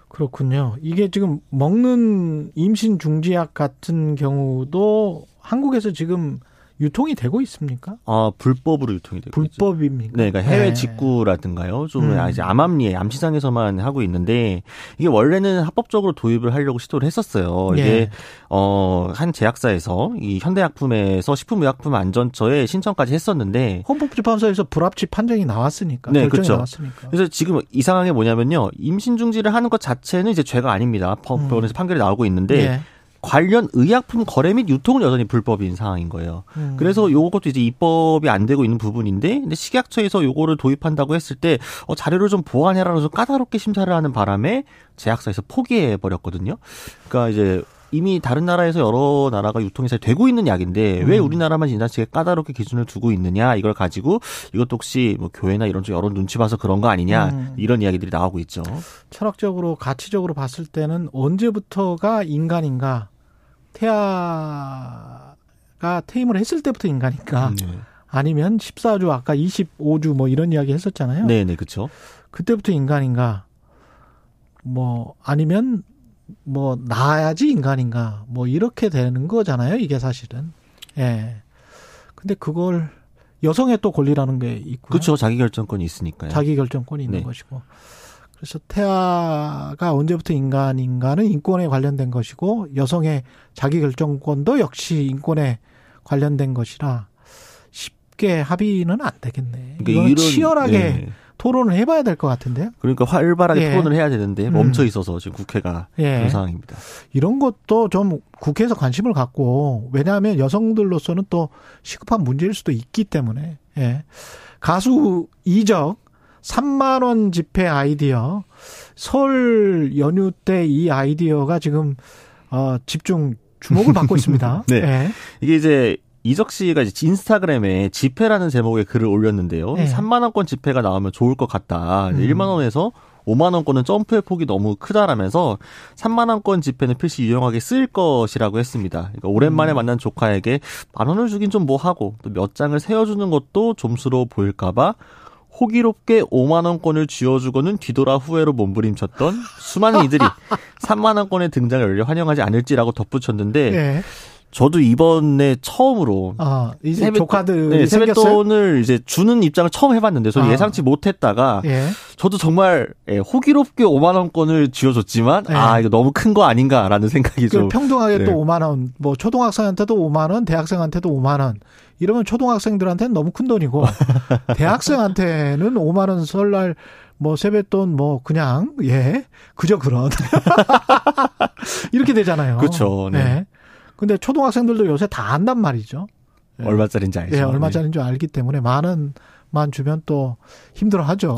그렇군요. 이게 지금 먹는 임신 중지약 같은 경우도 한국에서 지금 유통이 되고 있습니까? 아 불법으로 유통이 되고 불법입니까? 네, 그러니까 해외 네. 직구라든가요. 좀 음. 이제 암암리에 암시장에서만 하고 있는데 이게 원래는 합법적으로 도입을 하려고 시도를 했었어요. 이게 예. 어한 제약사에서 이 현대약품에서 식품의약품 안전처에 신청까지 했었는데 헌법재판소에서 불합치 판정이 나왔으니까 네, 결정이 그렇죠. 나왔으니까. 그래서 지금 이상한 게 뭐냐면요, 임신 중지를 하는 것 자체는 이제 죄가 아닙니다. 법원에서 음. 판결이 나오고 있는데. 예. 관련 의약품 거래 및 유통은 여전히 불법인 상황인 거예요. 음. 그래서 요것도 이제 입법이 안 되고 있는 부분인데, 근데 식약처에서 요거를 도입한다고 했을 때 어, 자료를 좀 보완해라라서 좀 까다롭게 심사를 하는 바람에 제약사에서 포기해 버렸거든요. 그러니까 이제 이미 다른 나라에서 여러 나라가 유통이 잘 되고 있는 약인데 음. 왜 우리나라만 지나치게 까다롭게 기준을 두고 있느냐 이걸 가지고 이것도 혹시 뭐 교회나 이런 쪽 여러 눈치 봐서 그런 거 아니냐 음. 이런 이야기들이 나오고 있죠. 철학적으로 가치적으로 봤을 때는 언제부터가 인간인가 태아가 퇴임을 했을 때부터 인간인가 네. 아니면 14주 아까 25주 뭐 이런 이야기 했었잖아요. 네, 네, 그렇죠. 그때부터 인간인가 뭐 아니면 뭐 나야지 인간인가 뭐 이렇게 되는 거잖아요. 이게 사실은. 예. 근데 그걸 여성의 또 권리라는 게 있고. 그렇죠. 자기 결정권이 있으니까요. 자기 결정권이 있는 네. 것이고. 그래서 태아가 언제부터 인간인가는 인권에 관련된 것이고 여성의 자기 결정권도 역시 인권에 관련된 것이라 쉽게 합의는 안 되겠네. 그러니까 이건 치열하게 네. 토론을 해봐야 될 것 같은데요. 그러니까 활발하게 예. 토론을 해야 되는데 음. 멈춰 있어서 지금 국회가 예. 그런 상황입니다. 이런 것도 좀 국회에서 관심을 갖고 왜냐하면 여성들로서는 또 시급한 문제일 수도 있기 때문에 예. 가수 이적 3만 원 지폐 아이디어 설 연휴 때 이 아이디어가 지금 어 집중 주목을 받고 있습니다. 네. 예. 이게 이제 이적 씨가 이제 인스타그램에 지폐라는 제목의 글을 올렸는데요. 네. 3만 원권 지폐가 나오면 좋을 것 같다. 음. 1만 원에서 5만 원권은 점프의 폭이 너무 크다라면서 3만 원권 지폐는 필시 유용하게 쓰일 것이라고 했습니다. 그러니까 오랜만에 음. 만난 조카에게 만 원을 주긴 좀 뭐 하고 또 몇 장을 세워주는 것도 점수로 보일까봐 호기롭게 5만 원권을 쥐어주고는 뒤돌아 후회로 몸부림쳤던 수많은 이들이 3만 원권의 등장을 열려 환영하지 않을지라고 덧붙였는데 네. 저도 이번에 처음으로 아, 이제 조카들 네, 세뱃돈을 이제 주는 입장을 처음 해봤는데 저는 아. 예상치 못했다가 예. 저도 정말 예, 호기롭게 5만 원권을 쥐어줬지만 네. 아 이거 너무 큰 거 아닌가라는 생각이 그좀 평등하게 네. 또 5만 원, 뭐 초등학생한테도 5만 원, 대학생한테도 5만 원. 이러면 초등학생들한테는 너무 큰 돈이고 대학생한테는 5만 원 설날 뭐 세뱃돈 뭐 그냥 예 그저 그런 이렇게 되잖아요. 그렇죠. 네. 네. 근데 초등학생들도 요새 다 안단 말이죠. 예. 얼마짜리인지 알죠. 예, 얼마짜리인 줄 알기 때문에 많은 만 주면 또 힘들어 하죠.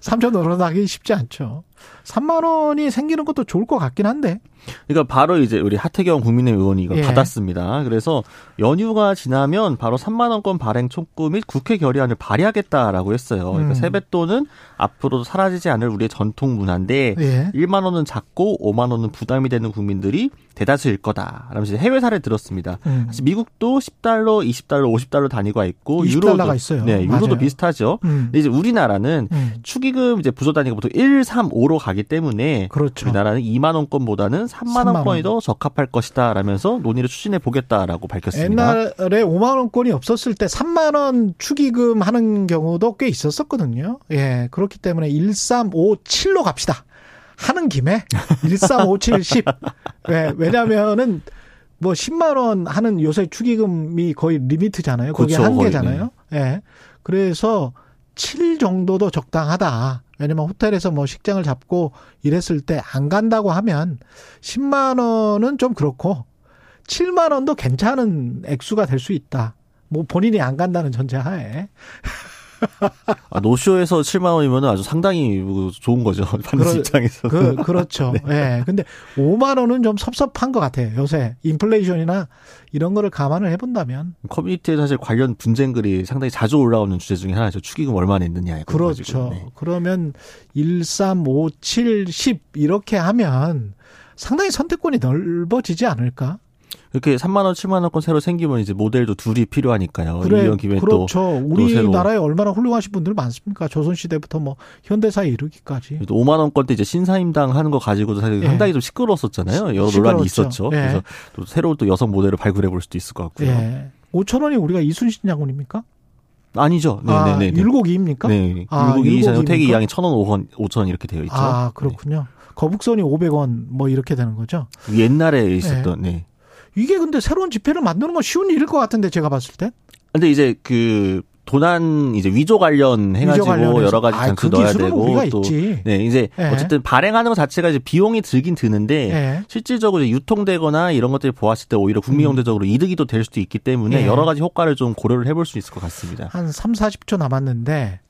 3천 원으로 나기 쉽지 않죠. 3만 원이 생기는 것도 좋을 것 같긴 한데. 그러니까 바로 이제 우리 하태경 국민의힘 의원이 이거 예. 받았습니다. 그래서 연휴가 지나면 바로 3만 원권 발행 촉구 및 국회 결의안을 발의하겠다라고 했어요. 그러니까 음. 세뱃돈은 앞으로도 사라지지 않을 우리의 전통 문화인데 예. 1만 원은 작고 5만 원은 부담이 되는 국민들이 대다수일 거다. 라면서 해외 사례 들었습니다. 음. 사실 미국도 10달러, 20달러, 50달러 단위가 있고 20달러가 유로도 있어요. 네, 유로도 맞아요. 비슷하죠. 음. 근데 이제 우리나라는 음. 축의금 이제 부서 단위가 보통 1, 3, 5로 가기 때문에 그렇죠. 우리나라는 2만 원권보다는 3만, 원권이 더 적합할 것이다라면서 논의를 추진해 보겠다라고 밝혔습니다. 옛날에 5만 원권이 없었을 때 3만 원 축의금 하는 경우도 꽤 있었었거든요. 예, 그렇기 때문에 1, 3, 5, 7로 갑시다. 하는 김에 1, 3, 5, 7, 10. 왜? 왜냐면은 뭐 10만 원 하는 요새 축의금이 거의 리미트잖아요. 그게 그렇죠, 한계잖아요. 네. 예. 그래서 7 정도도 적당하다. 왜냐면 호텔에서 뭐 식장을 잡고 이랬을 때 안 간다고 하면 10만 원은 좀 그렇고 7만 원도 괜찮은 액수가 될 수 있다. 뭐 본인이 안 간다는 전제 하에. 아, 노쇼에서 7만 원이면 아주 상당히 좋은 거죠. 그러, 입장에서. 그, 그렇죠. 네. 네. 근데 5만 원은 좀 섭섭한 것 같아요. 요새 인플레이션이나 이런 거를 감안을 해본다면. 커뮤니티에 사실 관련 분쟁 글이 상당히 자주 올라오는 주제 중에 하나죠. 축의금 얼마 냈느냐. 그렇죠. 네. 그러면 1, 3, 5, 7, 10 이렇게 하면 상당히 선택권이 넓어지지 않을까? 이렇게 3만 원, 7만 원권 새로 생기면 이제 모델도 둘이 필요하니까요. 그래, 이런 김에 그렇죠. 또 우리나라에 얼마나 훌륭하신 분들 많습니까? 조선 시대부터 뭐 현대사에 이르기까지. 5만 원권 때 이제 신사임당 하는 거 가지고도 사실 예. 상당히 좀 시끄러웠었잖아요. 여러 시끄러웠죠. 논란이 있었죠. 예. 그래서 또 새로운 또 여성 모델을 발굴해 볼 수도 있을 것 같고요. 예. 5천 원이 우리가 이순신 장군입니까? 아니죠. 네네네. 아, 네, 네. 네. 아, 율곡이 태기 양이 천 원, 오천, 오천 이렇게 되어 있죠. 아 그렇군요. 네. 거북선이 500원 뭐 이렇게 되는 거죠. 옛날에 있었던 네. 네. 이게 근데 새로운 지폐를 만드는 건 쉬운 일일 것 같은데 제가 봤을 때. 근데 이제 그 도난 이제 위조 관련 해가지고 여러 가지 장치 넣어야 되고 또 있지. 네 이제 네. 어쨌든 발행하는 것 자체가 이제 비용이 들긴 드는데 네. 실질적으로 이제 유통되거나 이런 것들이 보았을 때 오히려 국민 경제적으로 음. 이득이 또 될 수도 있기 때문에 네. 여러 가지 효과를 좀 고려를 해볼 수 있을 것 같습니다. 한 3, 40초 남았는데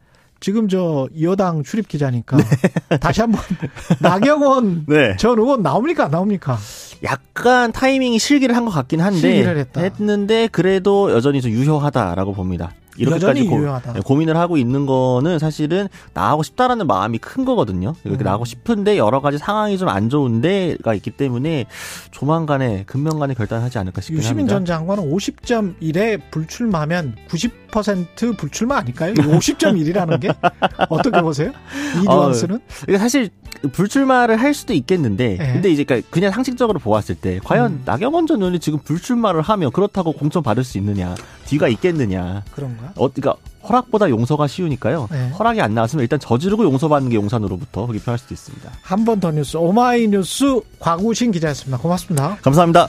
지금 저 여당 출입 기자니까 네. 다시 한번 나경원 네. 전 의원 나옵니까 안 나옵니까? 약간 타이밍이 실기를 한 것 같긴 한데 했는데 그래도 여전히 좀 유효하다라고 봅니다. 이렇게까지 고, 네, 고민을 하고 있는 거는 사실은 나하고 싶다라는 마음이 큰 거거든요. 이렇게 음. 나하고 싶은데 여러 가지 상황이 좀 안 좋은데가 있기 때문에 조만간에 금명간에 결단하지 않을까 싶긴 유시민 합니다. 전 장관은 50.1에 불출마하면 90% 불출마 아닐까요? 50.1이라는 게 어떻게 보세요? 이 뉘앙스는? 어, 사실 불출마를 할 수도 있겠는데 네. 근데 이제 그러니까 그냥 상식적으로 보았을 때 과연 음. 나경원 전 의원이 지금 불출마를 하면 그렇다고 공천 받을 수 있느냐 뒤가 있겠느냐 그런가? 어, 그러니까 허락보다 용서가 쉬우니까요. 네. 허락이 안 나왔으면 일단 저지르고 용서받는 게 용산으로부터 그렇게 표현할 수도 있습니다. 한 번 더 뉴스 오마이뉴스 곽우신 기자였습니다. 고맙습니다. 감사합니다.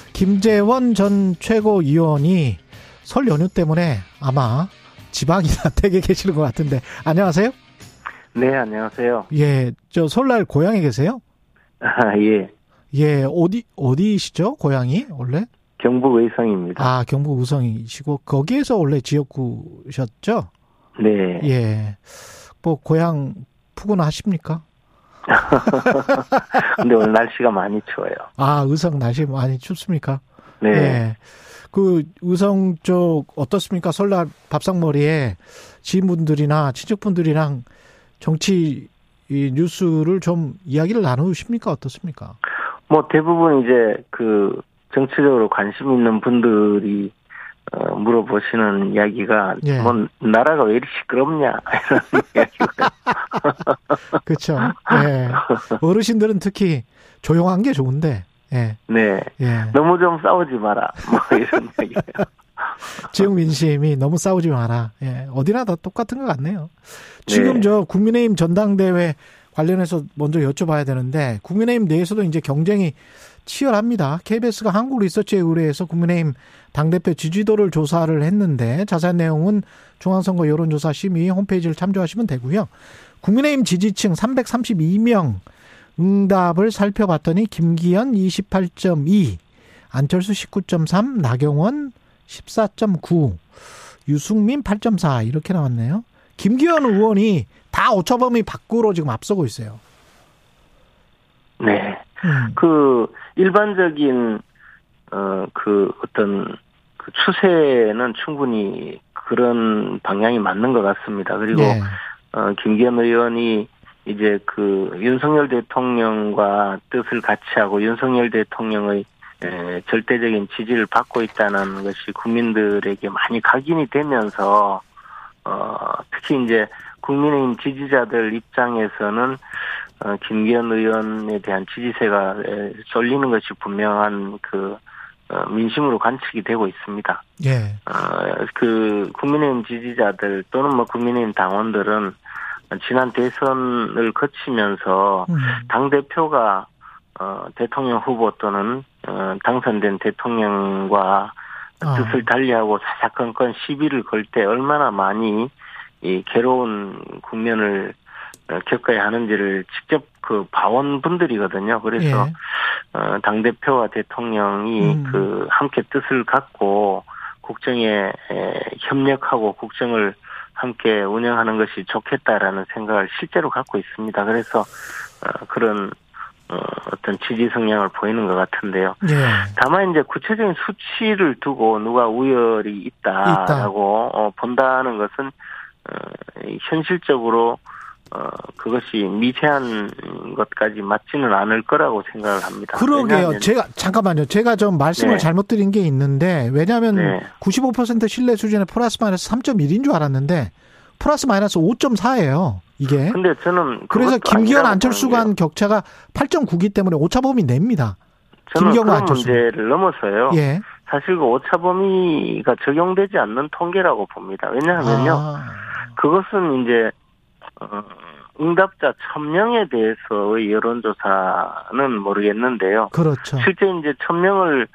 김재원 전 최고위원이 설 연휴 때문에 아마 지방이나 댁에 계시는 것 같은데 안녕하세요. 네, 안녕하세요. 예, 저 설날 고향에 계세요? 아, 예. 예, 어디 어디시죠? 고향이 원래? 경북 의성입니다. 아, 경북 의성이시고 거기에서 원래 지역구셨죠? 네. 예. 뭐 고향 푸근하십니까? 근데 오늘 날씨가 많이 추워요. 아, 의성 날씨 많이 춥습니까? 네. 예. 그 의성 쪽 어떻습니까? 설날 밥상머리에 지인분들이나 친척분들이랑 정치 이 뉴스를 좀 이야기를 나누십니까? 어떻습니까? 뭐 대부분 이제 그 정치적으로 관심 있는 분들이 어, 물어보시는 이야기가 예. 뭐 나라가 왜 이리 시끄럽냐 이런 이야기가 그렇죠. 예. 어르신들은 특히 조용한 게 좋은데. 예. 네 예. 너무 좀 싸우지 마라 뭐 이런 이야기예요. 지역 민심이 너무 싸우지 마라. 예. 어디나 다 똑같은 것 같네요. 지금 네. 저 국민의힘 전당대회 관련해서 먼저 여쭤봐야 되는데 국민의힘 내에서도 이제 경쟁이 치열합니다. KBS가 한국 리서치에 의뢰해서 국민의힘 당대표 지지도를 조사를 했는데 자세한 내용은 중앙선거 여론조사 심의 홈페이지를 참조하시면 되고요. 국민의힘 지지층 332명 응답을 살펴봤더니 김기현 28.2, 안철수 19.3, 나경원 14.9, 유승민 8.4 이렇게 나왔네요. 김기현 의원이 다 오차범위 밖으로 지금 앞서고 있어요. 네. 음. 그 일반적인 어 그 어떤 그 추세는 충분히 그런 방향이 맞는 것 같습니다. 그리고 네. 어 김기현 의원이 이제 그 윤석열 대통령과 뜻을 같이 하고 윤석열 대통령의 에, 절대적인 지지를 받고 있다는 것이 국민들에게 많이 각인이 되면서 어 특히 이제 국민의힘 지지자들 입장에서는 어, 김기현 의원에 대한 지지세가 에, 쏠리는 것이 분명한 그 어, 민심으로 관측이 되고 있습니다. 예. 어, 그 국민의힘 지지자들 또는 뭐 국민의힘 당원들은 지난 대선을 거치면서 음. 당 대표가 어, 대통령 후보 또는 어, 당선된 대통령과 아. 뜻을 달리하고 사사건건 시비를 걸 때 얼마나 많이 이 괴로운 국면을 어, 겪어야 하는지를 직접 그 봐온 분들이거든요. 그래서 예. 어, 당 대표와 대통령이 음. 그 함께 뜻을 갖고 국정에 에, 협력하고 국정을 함께 운영하는 것이 좋겠다라는 생각을 실제로 갖고 있습니다. 그래서 어, 그런 어, 어떤 지지 성향을 보이는 것 같은데요. 예. 다만 이제 구체적인 수치를 두고 누가 우열이 있다라고 어, 본다는 것은 현실적으로 어, 그것이 미세한 것까지 맞지는 않을 거라고 생각을 합니다. 그러게요. 제가 잠깐만요. 제가 좀 말씀을 네. 잘못 드린 게 있는데 왜냐하면 네. 95% 신뢰 수준의 플러스 마이너스 3.1인 줄 알았는데 플러스 마이너스 5.4예요. 이게. 근데 저는 그래서 김기현 안철수 간 격차가 8.9기 때문에 오차범위 냅니다. 저는 김경호 안철수. 문제를 넘어서요. 예. 사실 그 오차 범위가 적용되지 않는 통계라고 봅니다. 왜냐하면요. 아, 그것은 이제 어, 응답자 1000명에 대해서의 여론조사는 모르겠는데요. 그렇죠. 실제 이제 1000명을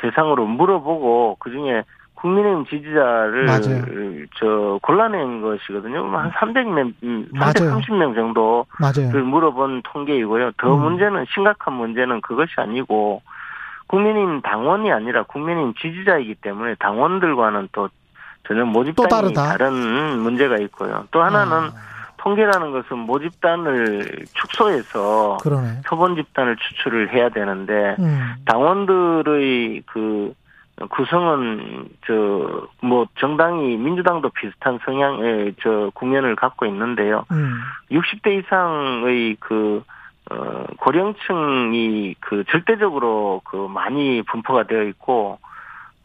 대상으로 물어보고 그중에 국민의힘 지지자를 맞아요. 저 골라낸 것이거든요. 한 300명, 맞아요. 330명 정도를 맞아요. 물어본 통계이고요. 더 음. 문제는 심각한 문제는 그것이 아니고 국민의힘 당원이 아니라 국민의힘 지지자이기 때문에 당원들과는 또 전혀 모집단이 다르다. 다른 문제가 있고요. 또 하나는 아, 통계라는 것은 모집단을 축소해서 그러네. 표본 집단을 추출을 해야 되는데 음. 당원들의 그 구성은 저 뭐 정당이 민주당도 비슷한 성향의 저 국면을 갖고 있는데요. 음. 60대 이상의 그 어, 고령층이 그 절대적으로 그 많이 분포가 되어 있고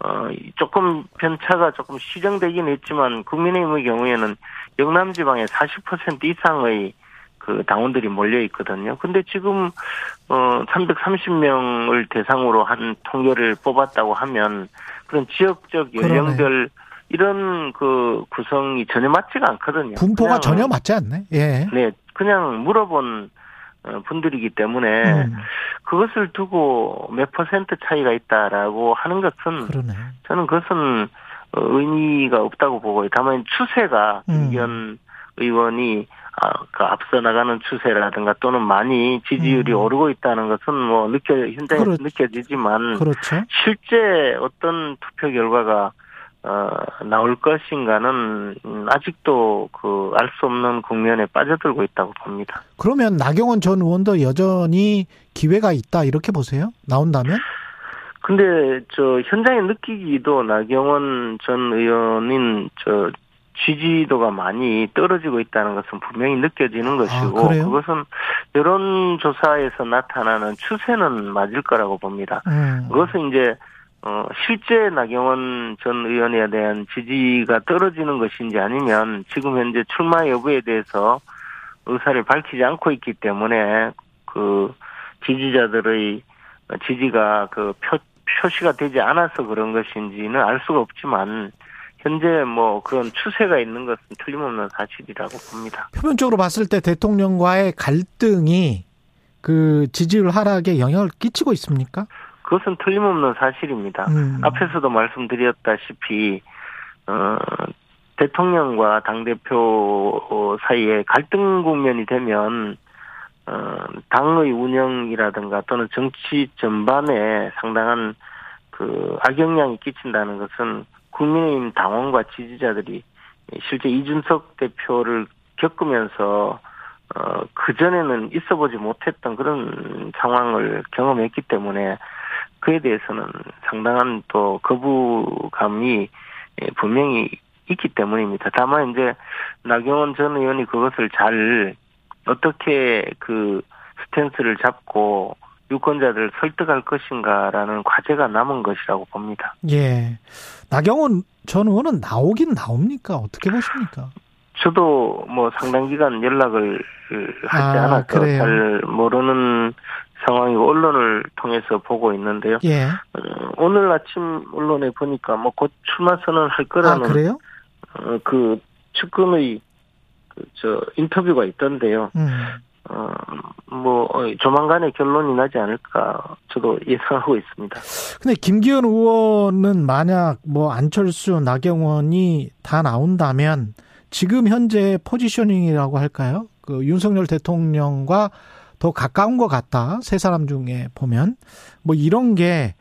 어, 조금 편차가 조금 시정되긴 했지만 국민의힘의 경우에는 영남 지방에 40% 이상의 그 당원들이 몰려 있거든요. 근데 지금 어 330명을 대상으로 한 통계를 뽑았다고 하면 그런 지역적 그러네. 연령별 이런 그 구성이 전혀 맞지가 않거든요. 분포가 전혀 맞지 않네. 예. 네, 그냥 물어본 어, 분들이기 때문에 음, 그것을 두고 몇 퍼센트 차이가 있다라고 하는 것은 그러네. 저는 그것은 어, 의미가 없다고 보고요. 다만 추세가 음. 김기현 의원이 아, 그 앞서 나가는 추세라든가 또는 많이 지지율이 음. 오르고 있다는 것은 뭐 느껴 현장에 그렇- 서 느껴지지만 그렇죠. 실제 어떤 투표 결과가 어, 나올 것인가는 음, 아직도 그 알 수 없는 국면에 빠져들고 있다고 봅니다. 그러면 나경원 전 의원도 여전히 기회가 있다 이렇게 보세요? 나온다면? 근데 저 현장에 느끼기도 나경원 전 의원인 저 지지도가 많이 떨어지고 있다는 것은 분명히 느껴지는 것이고 아? 그것은 여론조사에서 나타나는 추세는 맞을 거라고 봅니다. 음. 그것은 이제 어 실제 나경원 전 의원에 대한 지지가 떨어지는 것인지 아니면 지금 현재 출마 여부에 대해서 의사를 밝히지 않고 있기 때문에 그 지지자들의 지지가 그 표, 표시가 되지 않아서 그런 것인지는 알 수가 없지만 현재 뭐 그런 추세가 있는 것은 틀림없는 사실이라고 봅니다. 표면적으로 봤을 때 대통령과의 갈등이 그 지지율 하락에 영향을 끼치고 있습니까? 그것은 틀림없는 사실입니다. 음. 앞에서도 말씀드렸다시피 어, 대통령과 당 대표 사이에 갈등 국면이 되면 어, 당의 운영이라든가 또는 정치 전반에 상당한 그 악영향이 끼친다는 것은 국민의힘 당원과 지지자들이 실제 이준석 대표를 겪으면서 어, 그전에는 있어 보지 못했던 그런 상황을 경험했기 때문에 그에 대해서는 상당한 또 거부감이 예, 분명히 있기 때문입니다. 다만 이제 나경원 전 의원이 그것을 잘 어떻게 그 스탠스를 잡고 유권자들을 설득할 것인가라는 과제가 남은 것이라고 봅니다. 예. 나경원 전 의원은 나오긴 나옵니까? 어떻게 보십니까? 저도 뭐 상당 기간 연락을 하지 아, 그래요? 잘 모르는 상황이고 언론을 통해서 보고 있는데요. 예. 어, 오늘 아침 언론에 보니까 뭐 곧 출마 선언할 아, 거라는 그래요? 어, 그 측근의 그, 저 인터뷰가 있던데요. 음. 어, 뭐 어, 조만간에 결론이 나지 않을까 저도 예상하고 있습니다. 근데 김기현 의원은 만약 뭐 안철수, 나경원이 다 나온다면 지금 현재 포지셔닝이라고 할까요? 그 윤석열 대통령과 더 가까운 것 같다. 세 사람 중에 보면 뭐 이런 게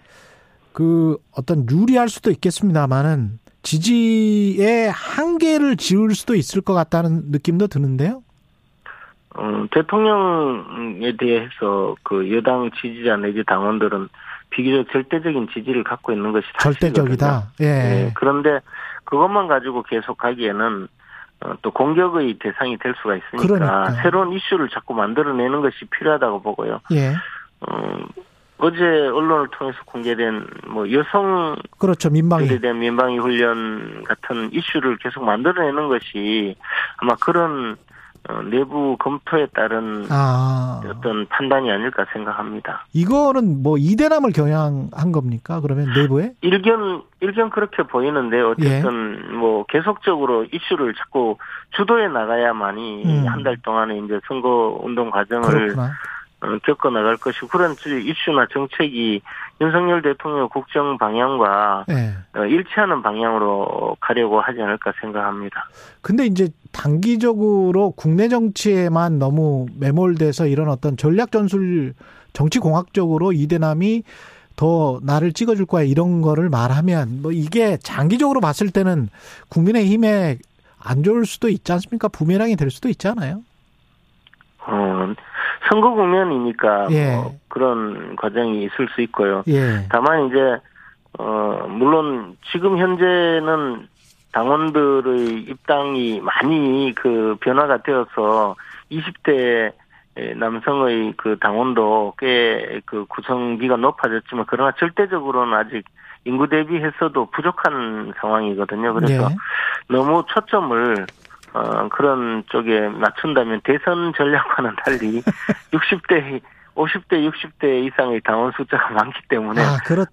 그 어떤 유리할 수도 있겠습니다만은 지지의 한계를 지울 수도 있을 것 같다는 느낌도 드는데요. 음, 대통령에 대해서 그 여당 지지자 내지 당원들은 비교적 절대적인 지지를 갖고 있는 것이 사실이거든요. 절대적이다. 예. 네, 그런데 그것만 가지고 계속 가기에는 어, 또 공격의 대상이 될 수가 있으니까 그러니까. 새로운 이슈를 자꾸 만들어내는 것이 필요하다고 보고요. 예. 음, 어제 언론을 통해서 공개된 뭐 여성 그렇죠. 민방위. 대한 민방위 훈련 같은 이슈를 계속 만들어내는 것이 아마 그런 어, 내부 검토에 따른 아. 어떤 판단이 아닐까 생각합니다. 이거는 뭐 이대남을 겨냥한 겁니까? 그러면 내부에? 일견 일견 그렇게 보이는데 어쨌든 예. 뭐 계속적으로 이슈를 자꾸 주도해 나가야만이 음. 한달 동안에 이제 선거 운동 과정을 그렇구나. 어, 겪어 나갈 것이고 그런 이슈나 정책이 윤석열 대통령 국정 방향과 예. 어, 일치하는 방향으로 가려고 하지 않을까 생각합니다. 근데 이제 단기적으로 국내 정치에만 너무 매몰돼서 이런 어떤 전략 전술 정치 공학적으로 이대남이 더 나를 찍어줄 거야 이런 거를 말하면 뭐 이게 장기적으로 봤을 때는 국민의힘에 안 좋을 수도 있지 않습니까? 부메랑이 될 수도 있잖아요. 어, 선거 국면이니까 예. 뭐 그런 과정이 있을 수 있고요. 예. 다만 이제 어 물론 지금 현재는 당원들의 입당이 많이 그 변화가 되어서 20대 남성의 그 당원도 꽤 그 구성비가 높아졌지만 그러나 절대적으로는 아직 인구 대비해서도 부족한 상황이거든요. 그래서 예. 너무 초점을 어 그런 쪽에 맞춘다면 대선 전략과는 달리 60대 50대 60대 이상의 당원 숫자가 많기 때문에 아, 그렇,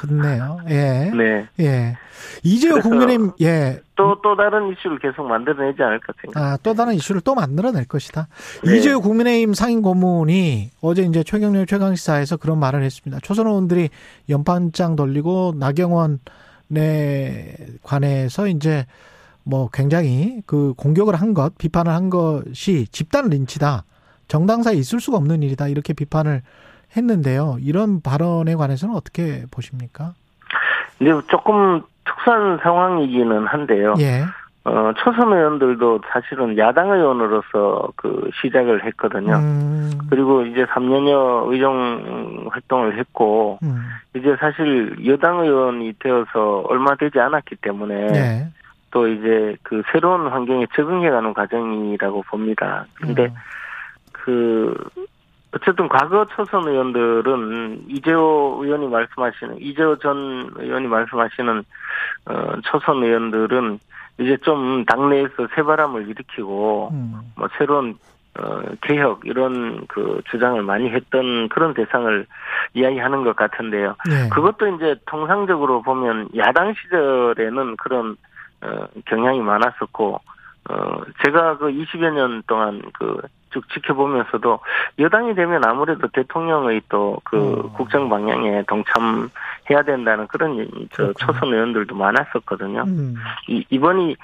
그렇네요. 예. 네. 예. 이재호 국민의힘, 예. 또, 또 다른 이슈를 계속 만들어내지 않을까 생각합니다. 아, 또 다른 이슈를 또 만들어낼 것이다. 네. 이재호 국민의힘 상임 고문이 어제 이제 최경련 최강시사에서 그런 말을 했습니다. 초선 의원들이 연판장 돌리고 나경원에 관해서 이제 뭐 굉장히 그 공격을 한 것, 비판을 한 것이 집단 린치다. 정당사에 있을 수가 없는 일이다. 이렇게 비판을 했는데요. 이런 발언에 관해서는 어떻게 보십니까? 근데 조금 특수한 상황이기는 한데요. 예. 어, 초선 의원들도 사실은 야당 의원으로서 그 시작을 했거든요. 음, 그리고 이제 3년여 의정 활동을 했고, 음, 이제 사실 여당 의원이 되어서 얼마 되지 않았기 때문에, 네. 또 이제 그 새로운 환경에 적응해가는 과정이라고 봅니다. 근데 음. 그 어쨌든 과거 초선 의원들은 이재호 의원이 말씀하시는 이재호 전 의원이 말씀하시는 어 초선 의원들은 이제 좀 당내에서 새바람을 일으키고 음, 뭐 새로운 어 개혁 이런 그 주장을 많이 했던 그런 대상을 이야기하는 것 같은데요. 네. 그것도 이제 통상적으로 보면 야당 시절에는 그런 어, 경향이 많았었고 어, 제가 그 20여 년 동안 그 쭉 지켜보면서도 여당이 되면 아무래도 대통령의 또그 어. 국정 방향에 동참해야 된다는 그런 저. 초선 의원들도 많았었거든요. 음, 이, 이번이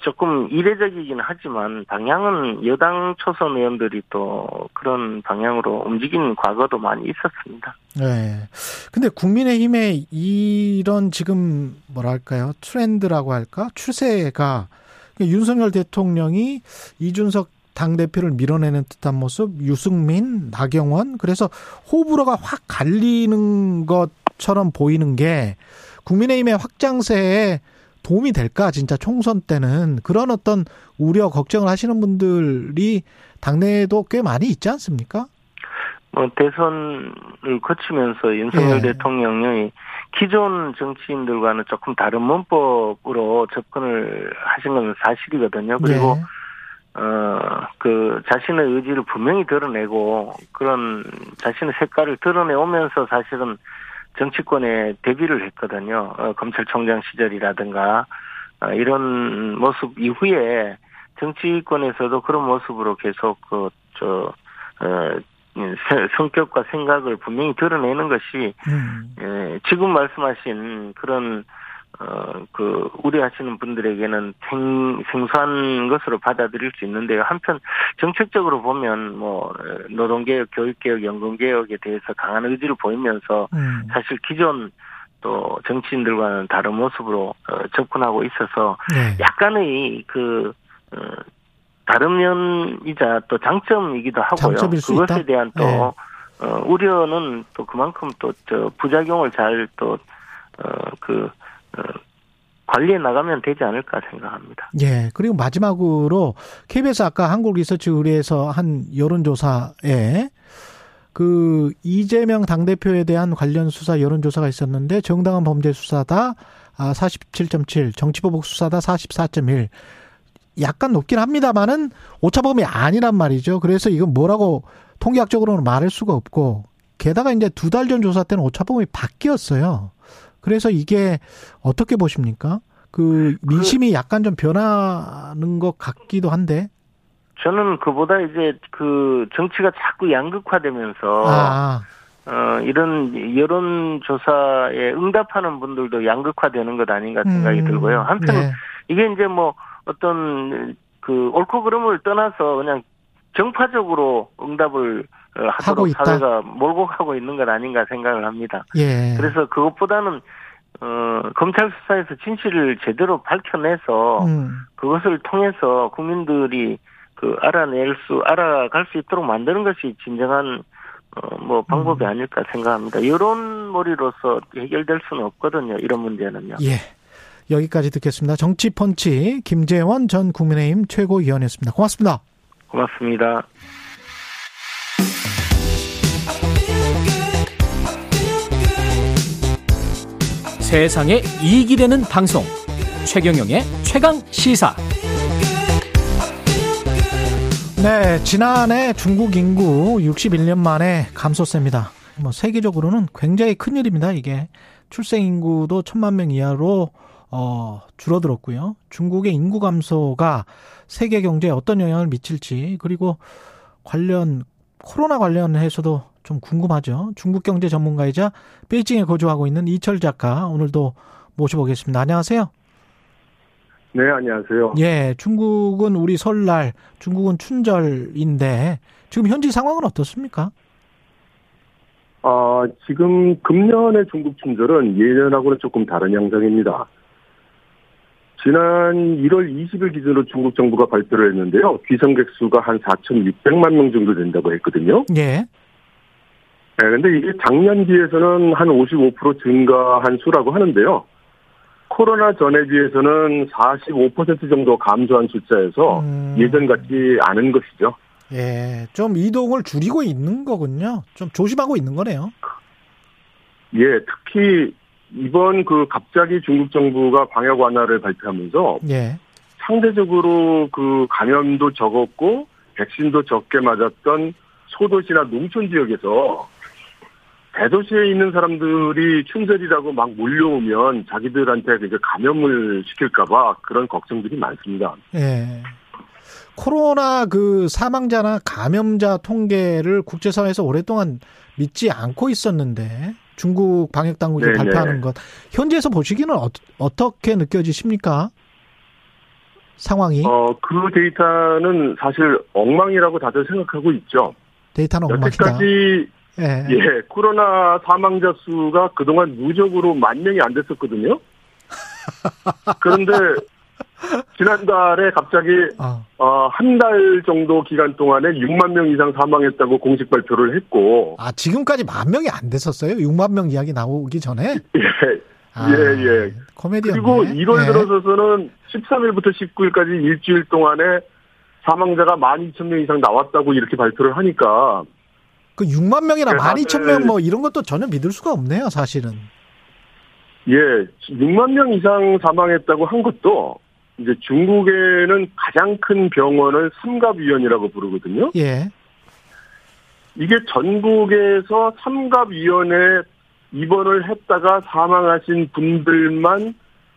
조금 이례적이긴 하지만 방향은 여당 초선 의원들이 또 그런 방향으로 움직이는 과거도 많이 있었습니다. 네. 근데 국민의힘의 이런 지금 뭐랄까요 트렌드라고 할까 추세가 윤석열 대통령이 이준석 당 대표를 밀어내는 듯한 모습, 유승민, 나경원 그래서 호불호가 확 갈리는 것처럼 보이는 게 국민의힘의 확장세에 도움이 될까 진짜 총선 때는 그런 어떤 우려 걱정을 하시는 분들이 당내에도 꽤 많이 있지 않습니까? 뭐 대선을 거치면서 윤석열 예. 대통령이 기존 정치인들과는 조금 다른 문법으로 접근을 하신 건 사실이거든요. 그리고 예. 어, 그, 자신의 의지를 분명히 드러내고, 그런 자신의 색깔을 드러내오면서 사실은 정치권에 데뷔를 했거든요. 어, 검찰총장 시절이라든가, 어, 이런 모습 이후에 정치권에서도 그런 모습으로 계속 그, 저, 어, 세- 성격과 생각을 분명히 드러내는 것이, 음. 예, 지금 말씀하신 그런 어, 그, 우려하시는 분들에게는 생, 생소한 것으로 받아들일 수 있는데요. 한편, 정책적으로 보면, 뭐, 어, 노동개혁, 교육개혁, 연금개혁에 대해서 강한 의지를 보이면서, 음. 사실 기존 또 정치인들과는 다른 모습으로 어, 접근하고 있어서, 네. 약간의 그, 어, 다른 면이자 또 장점이기도 하고요. 그것에 있다? 대한 또, 네. 어, 우려는 또 그만큼 또, 저, 부작용을 잘 또, 어, 그, 어, 관리해 나가면 되지 않을까 생각합니다. 예. 그리고 마지막으로 KBS 아까 한국 리서치 의뢰에서 한 여론조사에 그 이재명 당대표에 대한 관련 수사 여론조사가 있었는데 정당한 범죄 수사다 아 47.7, 정치보복 수사다 44.1. 약간 높긴 합니다만은 오차범위 아니란 말이죠. 그래서 이건 뭐라고 통계학적으로는 말할 수가 없고 게다가 이제 두 달 전 조사 때는 오차범위 바뀌었어요. 그래서 이게 어떻게 보십니까? 그 민심이 약간 좀 변하는 것 같기도 한데. 저는 그보다 이제 그 정치가 자꾸 양극화되면서 아, 어 이런 여론조사에 응답하는 분들도 양극화되는 것 아닌가 생각이 음, 들고요. 한편 네. 이게 이제 뭐 어떤 그 옳고 그름을 떠나서 그냥 정파적으로 응답을 어, 하고 하도록 있다. 사회가 몰고 가고 있는 것 아닌가 생각을 합니다. 예. 그래서 그것보다는 어 검찰 수사에서 진실을 제대로 밝혀내서 음, 그것을 통해서 국민들이 그 알아낼 수 알아갈 수 있도록 만드는 것이 진정한 어 뭐 방법이 음. 아닐까 생각합니다. 여론몰이로서 해결될 수는 없거든요. 이런 문제는요. 예. 여기까지 듣겠습니다. 정치펀치 김재원 전 국민의힘 최고위원이었습니다. 고맙습니다. 고맙습니다. 세상에 이익이 되는 방송 최경영의 최강 시사 네, 지난해 중국 인구 61년 만에 감소세입니다. 뭐 세계적으로는 굉장히 큰 일입니다. 이게 출생 인구도 천만 명 이하로 어 줄어들었고요. 중국의 인구 감소가 세계 경제에 어떤 영향을 미칠지 그리고 관련 코로나 관련해서도 좀 궁금하죠. 중국 경제 전문가이자 베이징에 거주하고 있는 이철 작가 오늘도 모셔보겠습니다. 안녕하세요. 네, 안녕하세요. 예, 중국은 우리 설날, 중국은 춘절인데 지금 현지 상황은 어떻습니까? 아, 지금 금년의 중국 춘절은 예년하고는 조금 다른 양상입니다. 지난 1월 20일 기준으로 중국 정부가 발표를 했는데요. 귀성객 수가 한 4,600만 명 정도 된다고 했거든요. 예. 네, 근데 이게 작년 비해서는 한 55% 증가한 수라고 하는데요. 코로나 전에 비해서는 45% 정도 감소한 숫자에서 음. 예전 같지 않은 것이죠. 예. 좀 이동을 줄이고 있는 거군요. 좀 조심하고 있는 거네요. 예, 특히 이번 그 갑자기 중국 정부가 방역 완화를 발표하면서 예. 상대적으로 그 감염도 적었고 백신도 적게 맞았던 소도시나 농촌 지역에서 대도시에 있는 사람들이 춘절이라고 막 몰려오면 자기들한테 이제 감염을 시킬까봐 그런 걱정들이 많습니다. 예. 코로나 그 사망자나 감염자 통계를 국제사회에서 오랫동안 믿지 않고 있었는데 중국 방역 당국이 네네. 발표하는 것 현지에서 보시기는 어, 어떻게 느껴지십니까? 상황이 어, 그 데이터는 사실 엉망이라고 다들 생각하고 있죠. 데이터는 엉망이다. 여태까지 예. 예, 코로나 사망자 수가 그동안 누적으로 만 명이 안 됐었거든요. 그런데 지난달에 갑자기 어. 어, 한 달 정도 기간 동안에 6만 명 이상 사망했다고 공식 발표를 했고 아 지금까지 만 명이 안 됐었어요? 6만 명 이야기 나오기 전에 예, 아, 예, 예. 코미디였네. 그리고 1월 예. 들어서서는 13일부터 19일까지 일주일 동안에 사망자가 12,000명 이상 나왔다고 이렇게 발표를 하니까 그 6만 명이나 네, 12,000명 뭐 이런 것도 전혀 믿을 수가 없네요, 사실은. 예, 6만 명 이상 사망했다고 한 것도 이제 중국에는 가장 큰 병원을 삼갑위원이라고 부르거든요. 예. 이게 전국에서 삼갑위원회 입원을 했다가 사망하신 분들만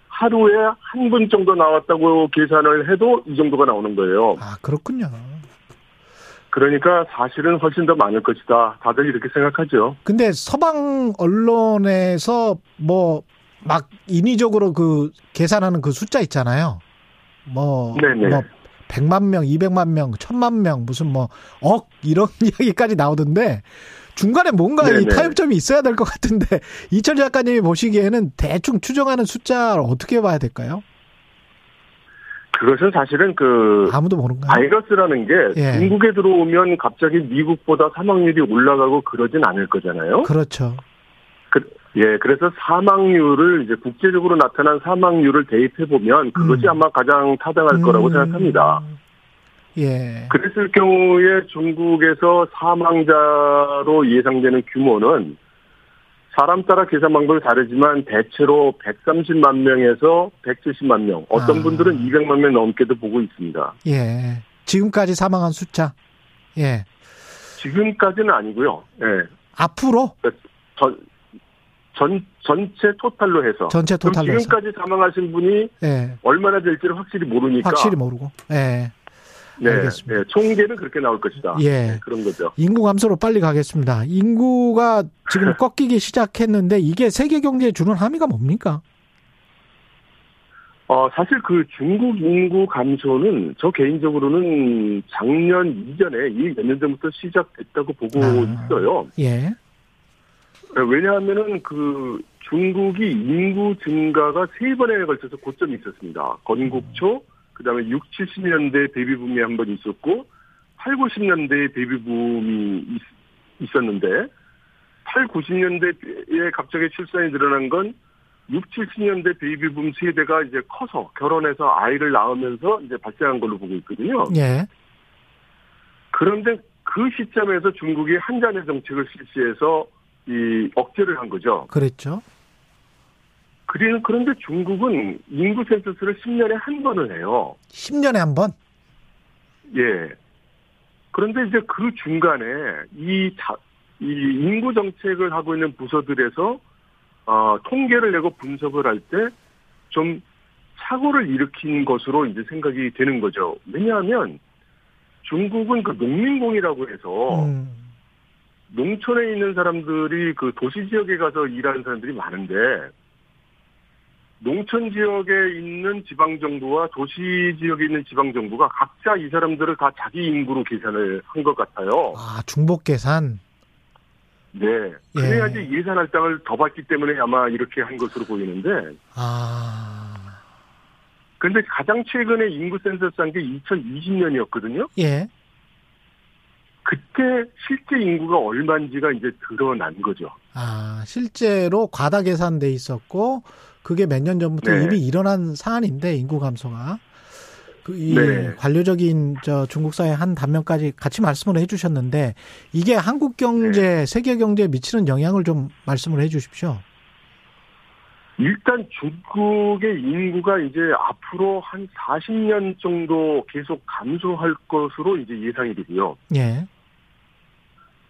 하루에 한 분 정도 나왔다고 계산을 해도 이 정도가 나오는 거예요. 아, 그렇군요. 그러니까 사실은 훨씬 더 많을 것이다. 다들 이렇게 생각하죠. 근데 서방 언론에서 뭐 막 인위적으로 그 계산하는 그 숫자 있잖아요. 뭐, 네네. 뭐 100만 명, 200만 명, 1000만 명, 무슨 뭐 억 이런 이야기까지 나오던데 중간에 뭔가 이 네네. 타협점이 있어야 될 것 같은데 이철 작가님이 보시기에는 대충 추정하는 숫자를 어떻게 봐야 될까요? 그것은 사실은 그 아무도 모르는가요? 바이러스라는 게 예. 중국에 들어오면 갑자기 미국보다 사망률이 올라가고 그러진 않을 거잖아요. 그렇죠. 그, 예, 그래서 사망률을 이제 국제적으로 나타난 사망률을 대입해 보면 그것이 음. 아마 가장 타당할 거라고 생각합니다. 예. 그랬을 경우에 중국에서 사망자로 예상되는 규모는 사람 따라 계산 방법이 다르지만 대체로 130만 명에서 170만 명, 어떤 아. 분들은 200만 명 넘게도 보고 있습니다. 예. 지금까지 사망한 숫자. 예. 지금까지는 아니고요. 예. 앞으로 전, 전, 전체 토탈로 해서. 전체 토탈로 해서. 지금까지 사망하신 분이 예. 얼마나 될지를 확실히 모르니까. 확실히 모르고. 예. 네, 알겠습니다. 네, 총계는 그렇게 나올 것이다. 예. 네, 그런 거죠. 인구 감소로 빨리 가겠습니다. 인구가 지금 꺾이기 시작했는데 이게 세계 경제에 주는 함의가 뭡니까? 어, 사실 그 중국 인구 감소는 저 개인적으로는 작년 이전에 이 몇 년 전부터 시작됐다고 보고 아. 있어요. 예. 왜냐하면은 그 중국이 인구 증가가 세 번에 걸쳐서 고점이 있었습니다. 건국 초, 그 다음에 6, 70년대 베이비붐이 한 번 있었고, 8, 90년대 베이비붐이 있, 있었는데, 8, 90년대에 갑자기 출산이 늘어난 건 6, 70년대 베이비붐 세대가 이제 커서 결혼해서 아이를 낳으면서 이제 발생한 걸로 보고 있거든요. 예. 그런데 그 시점에서 중국이 한자내 정책을 실시해서 이 억제를 한 거죠. 그랬죠. 그리는 그런데 중국은 인구 센서스를 10년에 한 번을 해요. 10년에 한 번? 예. 그런데 이제 그 중간에 이, 자, 이 인구 정책을 하고 있는 부서들에서 어, 통계를 내고 분석을 할 때좀 착오를 일으킨 것으로 이제 생각이 되는 거죠. 왜냐하면 중국은 그 농민공이라고 해서 음. 농촌에 있는 사람들이 그 도시 지역에 가서 일하는 사람들이 많은데 농촌 지역에 있는 지방 정부와 도시 지역에 있는 지방 정부가 각자 이 사람들을 다 자기 인구로 계산을 한 것 같아요. 아, 중복 계산. 네. 그래야지 예산 할당을 더 받기 때문에 아마 이렇게 한 것으로 보이는데 아. 근데 가장 최근에 인구 센서 싼게 2020년이었거든요. 예. 그때 실제 인구가 얼마인지가 이제 드러난 거죠. 아, 실제로 과다 계산돼 있었고 그게 몇 년 전부터 네. 이미 일어난 사안인데 인구 감소가 그이 네. 관료적인 저 중국 사회 한 단면까지 같이 말씀을 해주셨는데 이게 한국 경제, 네. 세계 경제에 미치는 영향을 좀 말씀을 해주십시오. 일단 중국의 인구가 이제 앞으로 한 40년 정도 계속 감소할 것으로 이제 예상이 되고요. 예,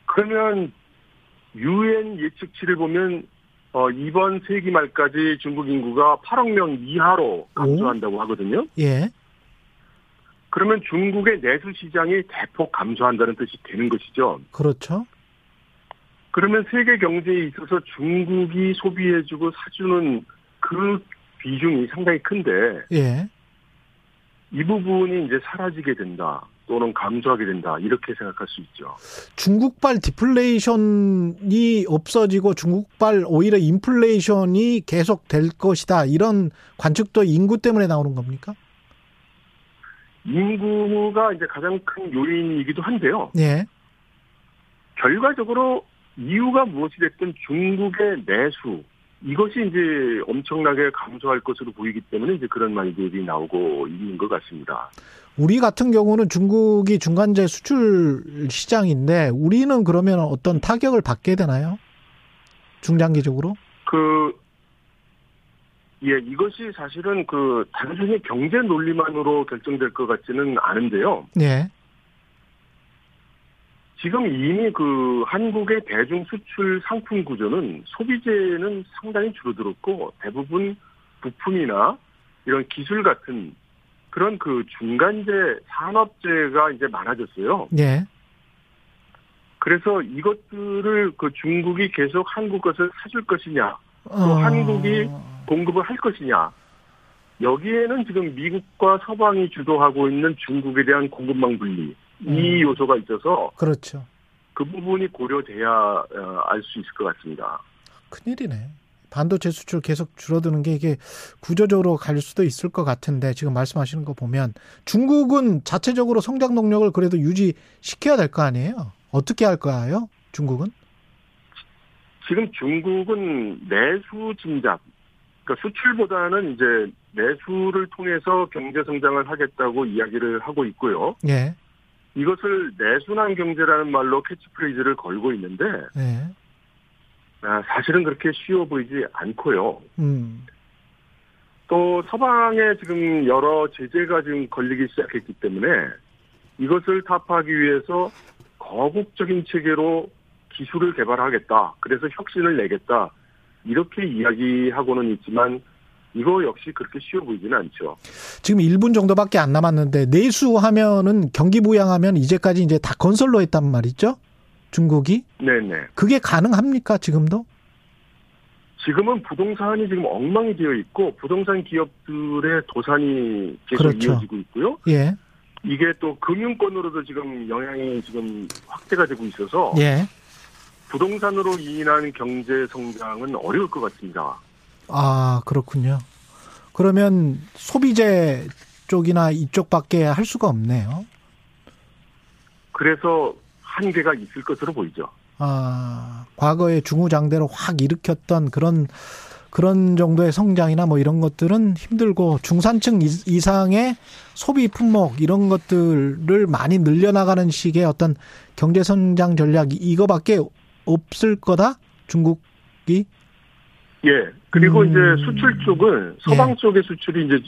그러면 유엔 예측치를 보면 어, 이번 세기 말까지 중국 인구가 8억 명 이하로 감소한다고 하거든요. 예, 그러면 중국의 내수 시장이 대폭 감소한다는 뜻이 되는 것이죠. 그렇죠. 그러면 세계 경제에 있어서 중국이 소비해주고 사주는 그 비중이 상당히 큰데 예, 이 부분이 이제 사라지게 된다 또는 감소하게 된다 이렇게 생각할 수 있죠. 중국발 디플레이션이 없어지고 중국발 오히려 인플레이션이 계속 될 것이다 이런 관측도 인구 때문에 나오는 겁니까? 인구가 이제 가장 큰 요인이기도 한데요. 예, 결과적으로 이유가 무엇이 됐든 중국의 내수 이것이 이제 엄청나게 감소할 것으로 보이기 때문에 이제 그런 말들이 나오고 있는 것 같습니다. 우리 같은 경우는 중국이 중간재 수출 시장인데 우리는 그러면 어떤 타격을 받게 되나요? 중장기적으로? 그, 예, 이것이 사실은 그 단순히 경제 논리만으로 결정될 것 같지는 않은데요. 예. 지금 이미 그 한국의 대중 수출 상품 구조는 소비재는 상당히 줄어들었고 대부분 부품이나 이런 기술 같은 그런 그 중간재 산업재가 이제 많아졌어요. 예. 그래서 이것들을 그 중국이 계속 한국 것을 사줄 것이냐, 또 어. 한국이 공급을 할 것이냐. 여기에는 지금 미국과 서방이 주도하고 있는 중국에 대한 공급망 분리 이 음. 요소가 있어서 그렇죠. 그 부분이 고려돼야 어, 알수 있을 것 같습니다. 큰일이네. 반도체 수출 계속 줄어드는 게 이게 구조적으로 갈 수도 있을 것 같은데 지금 말씀하시는 거 보면 중국은 자체적으로 성장 동력을 그래도 유지시켜야 될 거 아니에요? 어떻게 할까요? 중국은? 지금 중국은 내수 진작, 그러니까 수출보다는 이제 내수를 통해서 경제 성장을 하겠다고 이야기를 하고 있고요. 예. 이것을 내순환 경제라는 말로 캐치프레이즈를 걸고 있는데 예. 아, 사실은 그렇게 쉬워 보이지 않고요. 음. 또 서방에 지금 여러 제재가 지금 걸리기 시작했기 때문에 이것을 타파하기 위해서 거국적인 체계로 기술을 개발하겠다. 그래서 혁신을 내겠다. 이렇게 이야기하고는 있지만 이거 역시 그렇게 쉬워 보이지는 않죠. 지금 1분 정도밖에 안 남았는데 내수하면은 경기 부양하면 이제까지 이제 다 건설로 했단 말이죠. 중국이 네네. 그게 가능합니까 지금도? 지금은 부동산이 지금 엉망이 되어 있고 부동산 기업들의 도산이 계속 그렇죠. 이어지고 있고요. 예. 이게 또 금융권으로도 지금 영향이 지금 확대가 되고 있어서 예. 부동산으로 인한 경제 성장은 어려울 것 같습니다. 아 그렇군요. 그러면 소비재 쪽이나 이쪽밖에 할 수가 없네요. 그래서 한계가 있을 것으로 보이죠. 아, 과거에 중후장대로 확 일으켰던 그런 그런 정도의 성장이나 뭐 이런 것들은 힘들고 중산층 이- 이상의 소비 품목 이런 것들을 많이 늘려나가는 식의 어떤 경제 성장 전략 이거밖에 없을 거다 중국이 예. 그리고 음. 이제 수출 쪽은 서방 예. 쪽의 수출이 이제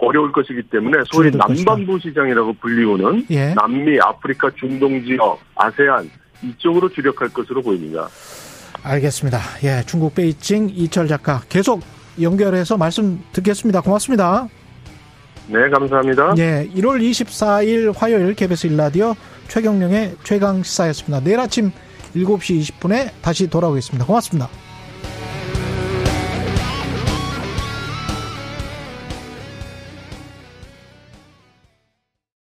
어려울 것이기 때문에 소위 줄어들 것이다. 남반부 시장이라고 불리우는 예. 남미, 아프리카, 중동 지역, 아세안 이쪽으로 주력할 것으로 보입니다. 알겠습니다. 예, 중국 베이징 이철 작가 계속 연결해서 말씀 듣겠습니다. 고맙습니다. 네, 감사합니다. 예, 1월 24일 화요일 KBS 일라디오 최경령의 최강 시사였습니다. 내일 아침 7시 20분에 다시 돌아오겠습니다. 고맙습니다.